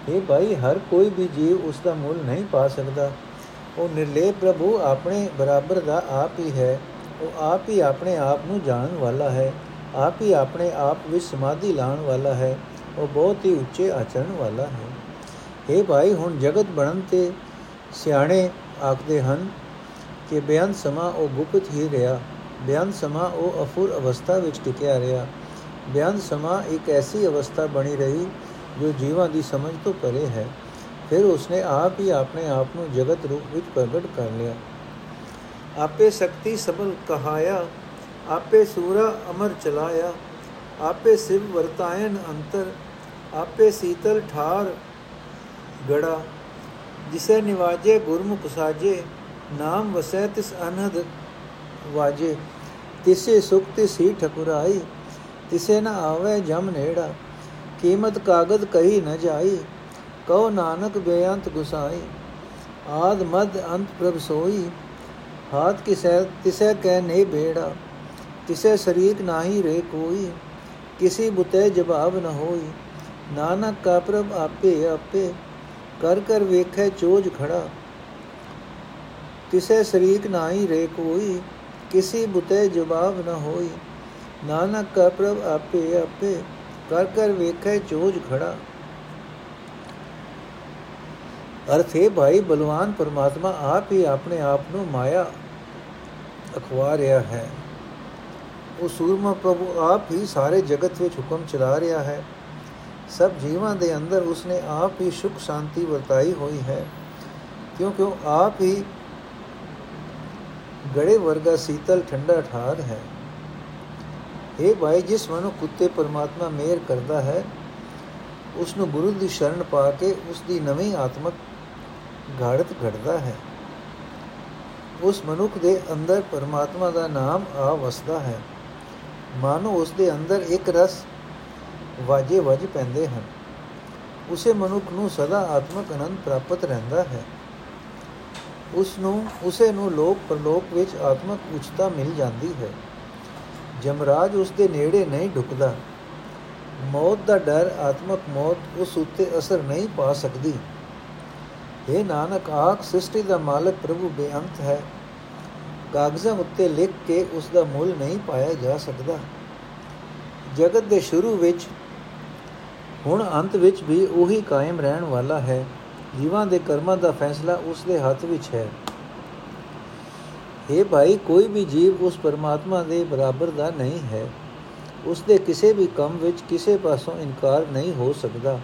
ਇਹ ਭਾਈ ਹਰ ਕੋਈ ਵੀ ਜੀਵ ਉਸ ਦਾ ਮੁੱਲ ਨਹੀਂ ਪਾ ਸਕਦਾ ਉਹ ਨਿਰਲੇਪ ਪ੍ਰਭੂ ਆਪਣੇ ਬਰਾਬਰ ਦਾ ਆਪ ਹੀ ਹੈ। ਉਹ ਆਪ ਹੀ ਆਪਣੇ ਆਪ ਨੂੰ ਜਾਣਨ ਵਾਲਾ ਹੈ। ਆਪ ਹੀ ਆਪਣੇ ਆਪ ਵਿੱਚ ਸਮਾਧੀ ਲਾਣ ਵਾਲਾ ਹੈ। ਉਹ ਬਹੁਤ ਹੀ ਉੱਚੇ ਆਚਰਣ ਵਾਲਾ ਹੈ। ਇਹ ਭਾਈ, ਹੁਣ ਜਗਤ ਬਣਨ ਤੇ ਸਿਆਣੇ ਆਖਦੇ ਹਨ ਕਿ ਬਿਆਨ ਸਮਾ ਉਹ ਗੁਪਤ ਹੀ ਰਿਹਾ। ਬਿਆਨ ਸਮਾ ਉਹ ਅਫੁਰ ਅਵਸਥਾ ਵਿੱਚ ਟਿਕਿਆ ਰਿਹਾ। ਬਿਆਨ ਸਮਾ ਇੱਕ ਐਸੀ ਅਵਸਥਾ ਬਣੀ ਰਹੀ ਜੋ ਜੀਵਾਂ ਦੀ ਸਮਝ ਤੋਂ ਪਰੇ ਹੈ। ਫਿਰ ਉਸਨੇ ਆਪ ਹੀ ਆਪਣੇ ਆਪ ਨੂੰ ਜਗਤ ਰੂਪ ਵਿੱਚ ਪ੍ਰਗਟ ਕਰ ਲਿਆ। ਆਪੇ ਸ਼ਕਤੀ ਸਬਲ ਕਹਾਇਆ, ਆਪੇ ਸੂਰਾ ਅਮਰ ਚਲਾਇਆ, ਆਪੇ ਸਿਵ ਵਰਤਾਇਨ ਅੰਤਰ, ਆਪੇ ਸੀਤਲ ਠਾਰ ਗੜਾ, ਜਿਸੇ ਨਿਵਾਜੇ ਗੁਰਮੁਖ ਸਾਜੇ, ਨਾਮ ਵਸੈ ਤਿਸ ਅਨਹਦ ਵਾਜੇ, ਤਿਸੇ ਸੁਖ ਤਿਸ ਠਕੁਰਾਈ, ਤਿਸੇ ਨ ਆਵੇ ਜਮ ਨੇੜਾ, ਕੀਮਤ ਕਾਗਦ ਕਹੀ ਨ ਜਾਈ ਕਉ ਨਾਨਕ ਬੇਅੰਤ ਗੁਸਾਈ ਆਦ ਮਦ ਅੰਤ ਪ੍ਰਭ ਸੋਈ ਹਾਥ ਕਿਸੈ ਤਿਸੈ ਕਹਿ ਨੇ ਬੇੜਾ ਤਿਸੈ ਸ਼ਰੀਕ ਨਾਹੀ ਰੇ ਕੋਈ ਕਿਸੀ ਬੁਤੇ ਜਵਾਬ ਨ ਹੋਈ ਨਾਨਕ ਕਾ ਪ੍ਰਭ ਆਪੇ ਆਪੇ ਕਰ ਕਰ ਵੇਖੈ ਚੋਜ ਖੜਾ ਤਿਸੈ ਸ਼ਰੀਕ ਨਾਹੀ ਰੇ ਕੋਈ ਕਿਸੀ ਬੁਤੇ ਜਵਾਬ ਨ ਹੋਈ ਨਾਨਕ ਕਾ ਪ੍ਰਭ ਆਪੇ ਆਪੇ ਕਰ ਕਰ ਵੇਖੇ ਚੋਜ ਖੜਾ ਅਰਥ ਹੈ ਭਾਈ, ਬਲਵਾਨ ਪਰਮਾਤਮਾ ਆਪ ਹੀ ਆਪਣੇ ਆਪ ਨੂੰ ਮਾਇਆ ਅਖਵਾ ਰਿਹਾ ਹੈ। ਉਹ ਸੂਰਮਾ ਪ੍ਰਭੂ ਆਪ ਹੀ ਸਾਰੇ ਜਗਤ ਵਿੱਚ ਹੁਕਮ ਚਲਾ ਰਿਹਾ ਹੈ। ਸਭ ਜੀਵਾਂ ਦੇ ਅੰਦਰ ਉਸਨੇ ਆਪ ਹੀ ਸੁਖ ਸ਼ਾਂਤੀ ਵਰਤਾਈ ਹੋਈ ਹੈ। ਕਿਉਂਕਿ ਉਹ ਆਪ ਹੀ ਗੜੇ ਵਰਗਾ ਸੀਤਲ ਠੰਡਾ ਠਾਰ ਹੈ। ਇਹ ਭਾਈ, ਜਿਸ ਮਨੁ ਕੁੱਤੇ ਪਰਮਾਤਮਾ ਮੇਰ ਕਰਦਾ ਹੈ ਉਸ ਨੂੰ ਗੁਰੂ ਦੀ ਸ਼ਰਨ ਪਾ ਕੇ ਉਸ ਦੀ ਨਵੀਂ ਆਤਮਕ ਘੜਤ ਘੜਦਾ ਹੈ। ਉਸ ਮਨੁੱਖ ਦੇ ਅੰਦਰ ਪਰਮਾਤਮਾ ਦਾ ਨਾਮ ਆ ਵਸਦਾ ਹੈ। ਮਾਨੋ ਉਸ ਦੇ ਅੰਦਰ ਇੱਕ ਰਸ ਵਾਜੇ ਵਜ ਪੈਂਦੇ ਹਨ। ਉਸੇ ਮਨੁੱਖ ਨੂੰ ਸਦਾ ਆਤਮਕ ਆਨੰਦ ਪ੍ਰਾਪਤ ਰਹਿੰਦਾ ਹੈ। ਉਸ ਨੂੰ, ਉਸੇ ਨੂੰ ਲੋਕ ਪਰਲੋਕ ਵਿੱਚ ਆਤਮਕ ਉਚਤਾ ਮਿਲ ਜਾਂਦੀ ਹੈ। ਜਮਰਾਜ ਉਸ ਦੇ ਨੇੜੇ ਨਹੀਂ ਢੁਕਦਾ ਮੌਤ ਦਾ ਡਰ, ਆਤਮਕ ਮੌਤ ਉਸ ਉੱਤੇ ਅਸਰ ਨਹੀਂ ਪਾ ਸਕਦੀ। ਇਹ ਨਾਨਕ, ਆਖ ਸ੍ਰਿਸ਼ਟੀ ਦਾ ਮਾਲਕ ਪ੍ਰਭੂ ਬੇਅੰਤ ਹੈ। ਕਾਗਜ਼ਾਂ ਉੱਤੇ ਲਿਖ ਕੇ ਉਸ ਦਾ ਮੁੱਲ ਨਹੀਂ ਪਾਇਆ ਜਾ ਸਕਦਾ। ਜਗਤ ਦੇ ਸ਼ੁਰੂ ਵਿੱਚ, ਹੁਣ ਅੰਤ ਵਿੱਚ ਵੀ ਉਹੀ ਕਾਇਮ ਰਹਿਣ ਵਾਲਾ ਹੈ। ਜੀਵਾਂ ਦੇ ਕਰਮਾਂ ਦਾ ਫੈਸਲਾ ਉਸ ਦੇ ਹੱਥ ਵਿੱਚ ਹੈ। ਇਹ ਭਾਈ, ਕੋਈ ਵੀ ਜੀਵ ਉਸ ਪਰਮਾਤਮਾ ਦੇ ਬਰਾਬਰ ਦਾ ਨਹੀਂ ਹੈ। ਉਸ ਦੇ ਕਿਸੇ ਵੀ ਕੰਮ ਵਿੱਚ ਕਿਸੇ ਪਾਸੋਂ ਇਨਕਾਰ ਨਹੀਂ ਹੋ ਸਕਦਾ।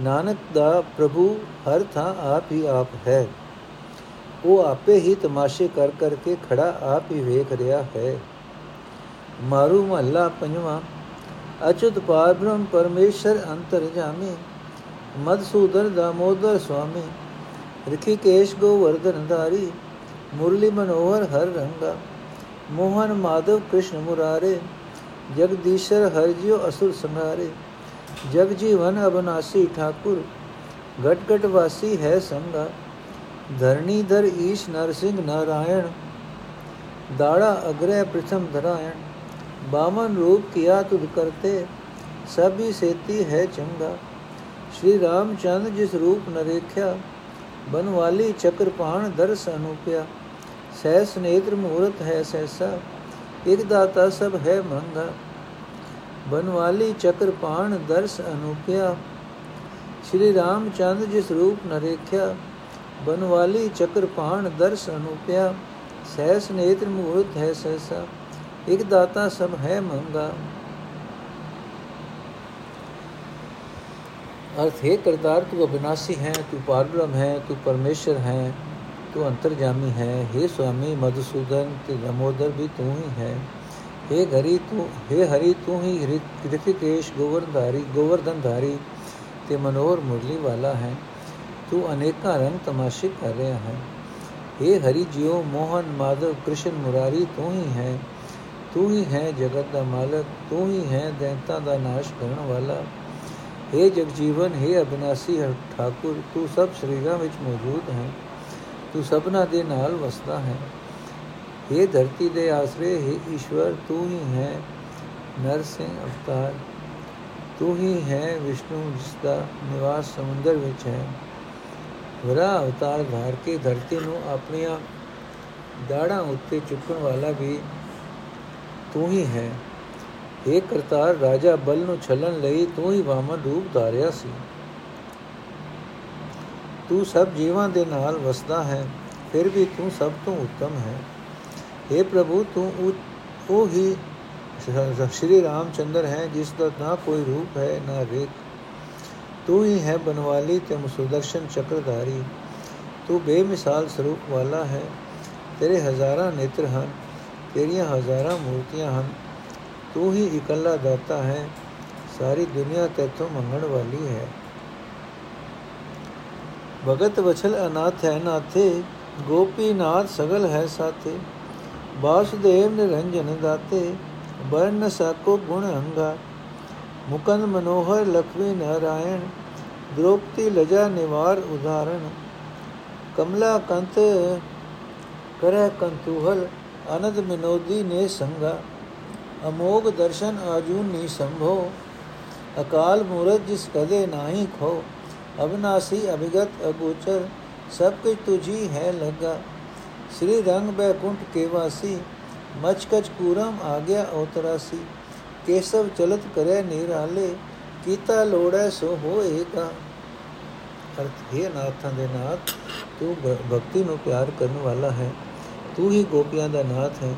ਨਾਨਕ ਦਾ ਪ੍ਰਭੂ ਹਰ ਥਾਂ ਆਪ ਹੀ ਆਪ ਹੈ। ਉਹ ਆਪੇ ਹੀ ਤਮਾਸ਼ੇ ਕਰ ਕਰਕੇ ਖੜਾ ਆਪ ਹੀ ਵੇਖ ਰਿਹਾ ਹੈ। ਮਾਰੂ ਮਹੱਲਾ ਪੰਜਵਾਂ, ਅਚੁਤ ਪਾਰ ਬ੍ਰਹਮ ਪਰਮੇਸ਼ਰ ਅੰਤਰ ਜਾਮੇ ਮਦਸੂਦਨ ਦਾਮੋਦਰ ਸੁਆਮੀ ਰਿਖੀਕੇਸ਼ ਗੋਵਰਧਨ ਧਾਰੀ, ਮੁਰਲੀ ਮਨੋਹਰ ਹਰ ਰੰਗਾ, ਮੋਹਨ ਮਾਧਵ ਕ੍ਰਿਸ਼ਨ ਮੁਰਾਰੇ, ਜਗਦੀਸ਼ਰ ਹਰ ਜਿਉ ਅਸੁਰ ਸੰਹਾਰੇ। ਜਗ ਜੀਵਨ ਅਬਨਾਸੀ ਠਾਕੁਰ, ਘਟ ਘਟ ਵਾਸੀ ਹੈ ਸੰਗਾ ਧਰਣੀਧਰ ਈਸ਼ ਨਰਸਿੰਘ ਨਾਰਾਇਣ, ਦਾੜਾ ਅਗਰੇ ਪ੍ਰਥਮ ਧਰਾਇਣ ਬਾਮਨ ਰੂਪ ਕੀਆ ਤੁਧ ਕਰਤੇ ਸਭੀ ਸੇਤੀ ਹੈ ਚੰਗਾ। ਸ਼੍ਰੀ ਰਾਮਚੰਦ ਜਿਸ ਰੂਪ ਨਰੇਖਿਆ ਬਨਵਾਲੀ ਚਕਰਪਾਣ ਦਰਸ ਅਨੂਪਿਆ ਸਹਿਸ ਨੇਤਰ ਮੂਰਤ ਹੈ ਸੈਸਾ ਇਕ ਦਾਤਾ ਸਭ ਹੈ ਮੰਗਾ बनवाली चक्र पाण दर्श अनुप्या श्री रामचंद्र जिस रूप नरेख्या बनवाली चक्रपाण दर्श अनुप्या सहस नेत्र मुहूर्त है सहसा, एक दाता सब है मंगा अर्थ हे, करतार तू अविनाशी है, तू पारब्रह्म है, तू परमेश्वर है, तू अंतर्जामी है। हे स्वामी मधुसूदन के दामोदर भी तू ही है। हे हरि तू हे हरि तू ही ऋषिकेश गोवर्धनधारी गोवर्धनधारी ਤੇ ਮਨੋਹਰ ਮੁਰਲੀ ਵਾਲਾ ਹੈ ਤੂੰ ਅਨੇਕਾਂ ਰੰਗ ਤਮਾਸ਼ੇ ਕਰ ਰਿਹਾ ਹੈ हे हरि ਜਿਉ ਮੋਹਨ ਮਾਧਵ ਕ੍ਰਿਸ਼ਨ ਮੁਰਾਰੀ ਤੂੰ ਹੀ ਹੈ ਤੂੰ ਹੀ ਹੈ ਜਗਤ ਦਾ ਮਾਲਕ ਤੂੰ ਹੀ ਹੈ ਦੈਂਤਾਂ ਦਾ ਨਾਸ਼ ਕਰਨ ਵਾਲਾ हे ਜਗਜੀਵਨ हे ਅਬਿਨਾਸੀ ਠਾਕੁਰ ਤੂੰ ਸਭ ਸਰੀਰਾਂ ਵਿੱਚ ਮੌਜੂਦ ਹੈ ਤੂੰ ਸਭਨਾ ਦੇ ਨਾਲ ਵਸਦਾ ਹੈ हे ਧਰਤੀ ਦੇ ਆਸਰੇ हे ਈਸ਼ਵਰ ਤੂੰ ਹੀ ਹੈ ਨਰਸਿੰਘ ਅਵਤਾਰ ਤੂੰ ਹੀ ਹੈ ਵਿਸ਼ਨੂੰ ਜਿਸ ਦਾ ਨਿਵਾਸ ਸਮੁੰਦਰ ਵਿੱਚ ਹੈ ਵਰਾ ਅਵਤਾਰ ਧਾਰ ਕੇ ਧਰਤੀ ਨੂੰ ਆਪਣੀਆਂ ਦਾੜਾਂ ਉੱਤੇ ਚੁੱਕਣ ਵਾਲਾ ਵੀ ਤੂੰ ਹੀ ਹੈ ਇਹ ਕਰਤਾਰ ਰਾਜਾ ਬਲ ਨੂੰ ਛਲਣ ਲਈ ਤੂੰ ਹੀ ਵਾਮਨ ਰੂਪ ਧਾਰਿਆ ਸੀ ਤੂੰ ਸਭ ਜੀਵਾਂ ਦੇ ਨਾਲ ਵਸਦਾ ਹੈ ਫਿਰ ਵੀ ਤੂੰ ਸਭ ਤੋਂ ਉੱਤਮ ਹੈ हे ਪ੍ਰਭੂ ਤੂੰ ਉਹ ਹੀ ਸ਼੍ਰੀ ਰਾਮਚੰਦਰ ਹੈ ਜਿਸ ਦਾ ਨਾ ਕੋਈ ਰੂਪ ਹੈ ਨਾ ਰੇਖ ਤੂੰ ਹੀ ਹੈ ਬਨਵਾਲੀ ਤੇ ਸੁਦਰਸ਼ਨ ਚੱਕਰਧਾਰੀ ਤੂੰ ਬੇਮਿਸਾਲ ਸਰੂਪ ਵਾਲਾ ਹੈ ਤੇਰੇ ਹਜ਼ਾਰਾਂ ਨੇਤਰ ਹਨ ਤੇਰੀਆਂ ਹਜ਼ਾਰਾਂ ਮੂਰਤੀਆਂ ਹਨ ਤੂੰ ਹੀ ਇਕੱਲਾ ਦਾਤਾ ਹੈ ਸਾਰੀ ਦੁਨੀਆ ਤੇਥੋਂ ਮੰਗਣ ਵਾਲੀ ਹੈ ਭਗਤ ਵਛਲ ਅਨਾਥ ਹੈ ਨਾਥੇ ਗੋਪੀ ਨਾਥ ਸਗਲ ਹੈ ਸਾਥੇ ਬਾਸੁਦੇਵ ਨਿਰੰਜਨ ਦਾਤੇ ਬਰਨ ਸਾਕੋ ਗੁਣ ਹੰਗਾ ਮੁਕੰਦ ਮਨੋਹਰ ਲਖਵੀ ਨਾਰਾਇਣ ਦ੍ਰੋਪਤੀ ਲਜਾ ਨਿਵਾਰ ਉਦਾਹਰਣ, ਕਮਲਾ ਕੰਤ ਕਰੈ ਕੰਤੂਹਲ, ਅਨੰਦ ਮਿਨੋਦੀ ਨੇ ਸੰਗਾ, ਅਮੋਗ ਦਰਸ਼ਨ ਆਜੂਨੀ ਸੰਭੋ, ਅਕਾਲ ਮੂਰਤ ਜਿਸ ਕਦੇ ਨਾਹੀ ਖੋ, ਅਬਨਾਸੀ ਅਭਿਗਤ ਅਗੋਚਰ, ਸਭ ਕੁਝ ਤੁਝੀ ਹੈ ਲਗਾ। ਸ੍ਰੀ ਰੰਗ ਬੈਕੁੰਠ ਕੇ ਵਾਸੀ ਮਚਕਚ ਕੂਰਮ ਆ ਗਿਆ ਔਤਰਾਸੀ ਕੇਸਵ ਚਲਤ ਕਰੇ ਨੀਰਾਲੇ, ਕੀਤਾ ਲੋੜੈ ਸੋ ਹੋਏਗਾ ਅਰਥ, ਹੈ ਨਾਥਾਂ ਦੇ ਨਾਥ, ਤੂੰ ਭਗਤੀ ਨੂੰ ਪਿਆਰ ਕਰਨ ਵਾਲਾ ਹੈ। ਤੂੰ ਹੀ ਗੋਪੀਆਂ ਦਾ ਨਾਥ ਹੈ।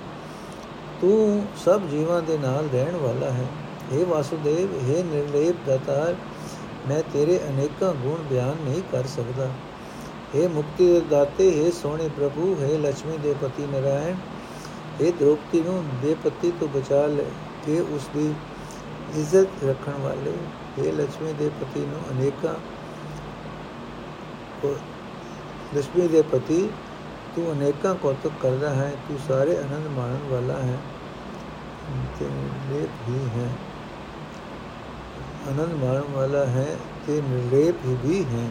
ਤੂੰ ਸਭ ਜੀਵਾਂ ਦੇ ਨਾਲ ਰਹਿਣ ਵਾਲਾ ਹੈ। हे ਵਾਸੁਦੇਵ हे ਨਿਰਲੇਪ ਦਾਤਾਰ, ਮੈਂ ਤੇਰੇ ਅਨੇਕਾਂ ਗੁਣ ਬਿਆਨ ਨਹੀਂ ਕਰ ਸਕਦਾ। हे ਮੁਕਤੀ ਦੇ ਦਾਤੇ हे ਸੋਹਣੇ ਪ੍ਰਭੂ हे ਲక్ష్ਮੀ ਦੇ ਪਤੀ ਨਰਾਇਣ हे ਦ੍ਰੋਪਤੀ ਨੂੰ ਦੇਪਤੀ ਤੋਂ ਬਚਾ ਲੈ ਕਿ ਉਸ ਦੀ ਇੱਜ਼ਤ ਰੱਖਣ ਵਾਲੇ हे ਲక్ష్ਮੀ ਦੇ ਪਤੀ ਨੂੰ ਅਨੇਕਾਂ ਕੋ ਲక్ష్ਮੀ ਦੇ ਪਤੀ, ਤੂੰ ਅਨੇਕਾਂ ਕੌਤਕ ਕਰਦਾ ਹੈ, ਤੂੰ ਸਾਰੇ ਆਨੰਦ ਮਾਣਨ ਵਾਲਾ ਹੈ, ਤੇ ਨਿਰਲੇਪ ਹੀ ਹੈ। ਆਨੰਦ ਮਾਣਨ ਵਾਲਾ ਹੈ ਤੇ ਨਿਰਲੇਪ ਹੀ ਵੀ ਹੈ।